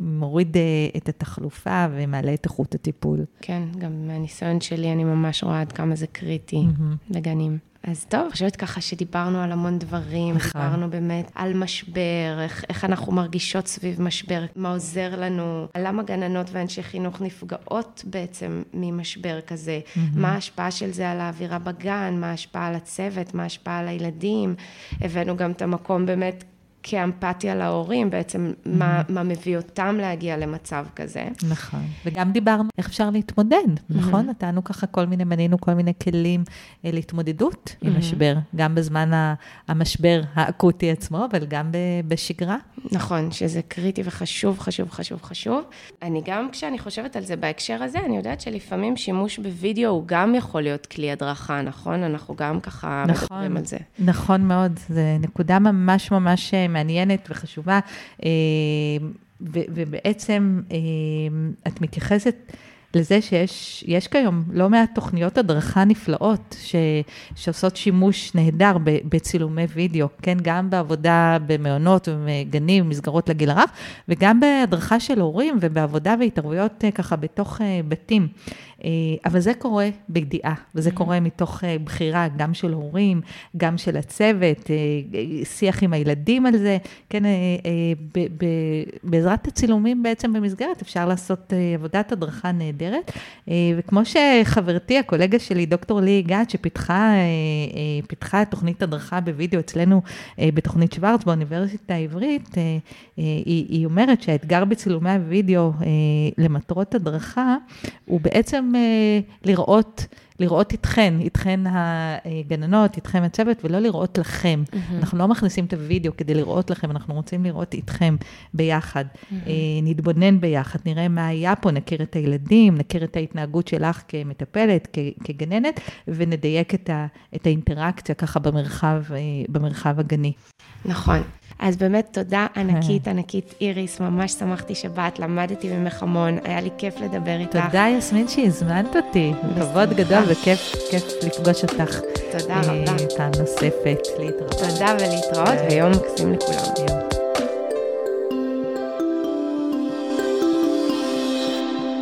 ומוריד אה, את התחלופה ומעלה את איכות הטיפול. כן, גם מהניסיון שלי אני ממש רואה עד כמה זה קריטי mm-hmm. לגנים. אז טוב, אני חושבת ככה שדיברנו על המון דברים, נכון. דיברנו באמת על משבר, איך, איך אנחנו מרגישות סביב משבר, מה עוזר לנו, למה גננות ואנשי חינוך נפגעות בעצם ממשבר כזה, מה ההשפעה של זה על האווירה בגן, מה ההשפעה על הצוות, מה ההשפעה על הילדים, הבאנו גם את המקום באמת כאמפתיה להורים, בעצם מה, מה מביא אותם להגיע למצב כזה. נכון. וגם דיברנו איך אפשר להתמודד, נכון? נתנו ככה כל מיני, מנינו כל מיני כלים אה, להתמודדות עם משבר, גם בזמן המשבר האקוטי עצמו, אבל גם בשגרה. נכון, שזה קריטי וחשוב, חשוב, חשוב, חשוב. אני גם, כשאני חושבת על זה בהקשר הזה, אני יודעת שלפעמים שימוש בווידאו הוא גם יכול להיות כלי הדרכה, נכון? אנחנו גם ככה נכון. מדברים על זה. נכון מאוד, זו נקודה ממש ממש אה, מעניינת וחשובה, אה, ובעצם אה, את מתייחסת לזה שיש יש כיום לא מעט תוכניות הדרכה נפלאות ש, שעושות שימוש נהדר בצילומי וידאו, כן, גם בעבודה במעונות ובגנים, מסגרות לגיל הרך, וגם בהדרכה של הורים ובעבודה והתערבויות אה, ככה בתוך אה, בתים. אה, אבל זה קורה בידיעה, וזה קורה מתוך בחירה גם של הורים, גם של הצוות, שיח עם הילדים על זה. כן, בעזרת הצילומים בעצם במסגרת אפשר לעשות עבודת הדרכה נהדרת. אה, וכמו שחברתי, הקולגה שלי, דוקטור לי גת, שפיתחה אה, אה, תוכנית הדרכה בווידאו אצלנו בתוכנית שוורץ באוניברסיטה העברית, היא, היא אומרת שהאתגר בצילומי הווידאו למטרות הדרכה הוא בעצם לראות, לראות אתכן, אתכן הגננות, אתכם הצוות, ולא לראות לכם. אנחנו לא מכניסים את הווידאו כדי לראות לכם, אנחנו רוצים לראות איתכם ביחד. אה, נתבונן ביחד, נראה מה היה פה, נכיר את הילדים, נכיר את ההתנהגות שלך כמטפלת, כ- כגננת, ונדייק את, ה, את האינטראקציה ככה במרחב, אה, במרחב הגני. נכון. אז באמת תודה ענקית, ענקית איריס, ממש שמחתי שבאת, למדתי ממך המון, היה לי כיף לדבר איתך. תודה, יסמין, שהזמנת אותי. כבוד גדול וכיף כיף לפגוש אותך. תודה אה, רבה. פעם נוספת, להתראות. תודה ולהתראות, ויום מקסים לכולם. יום.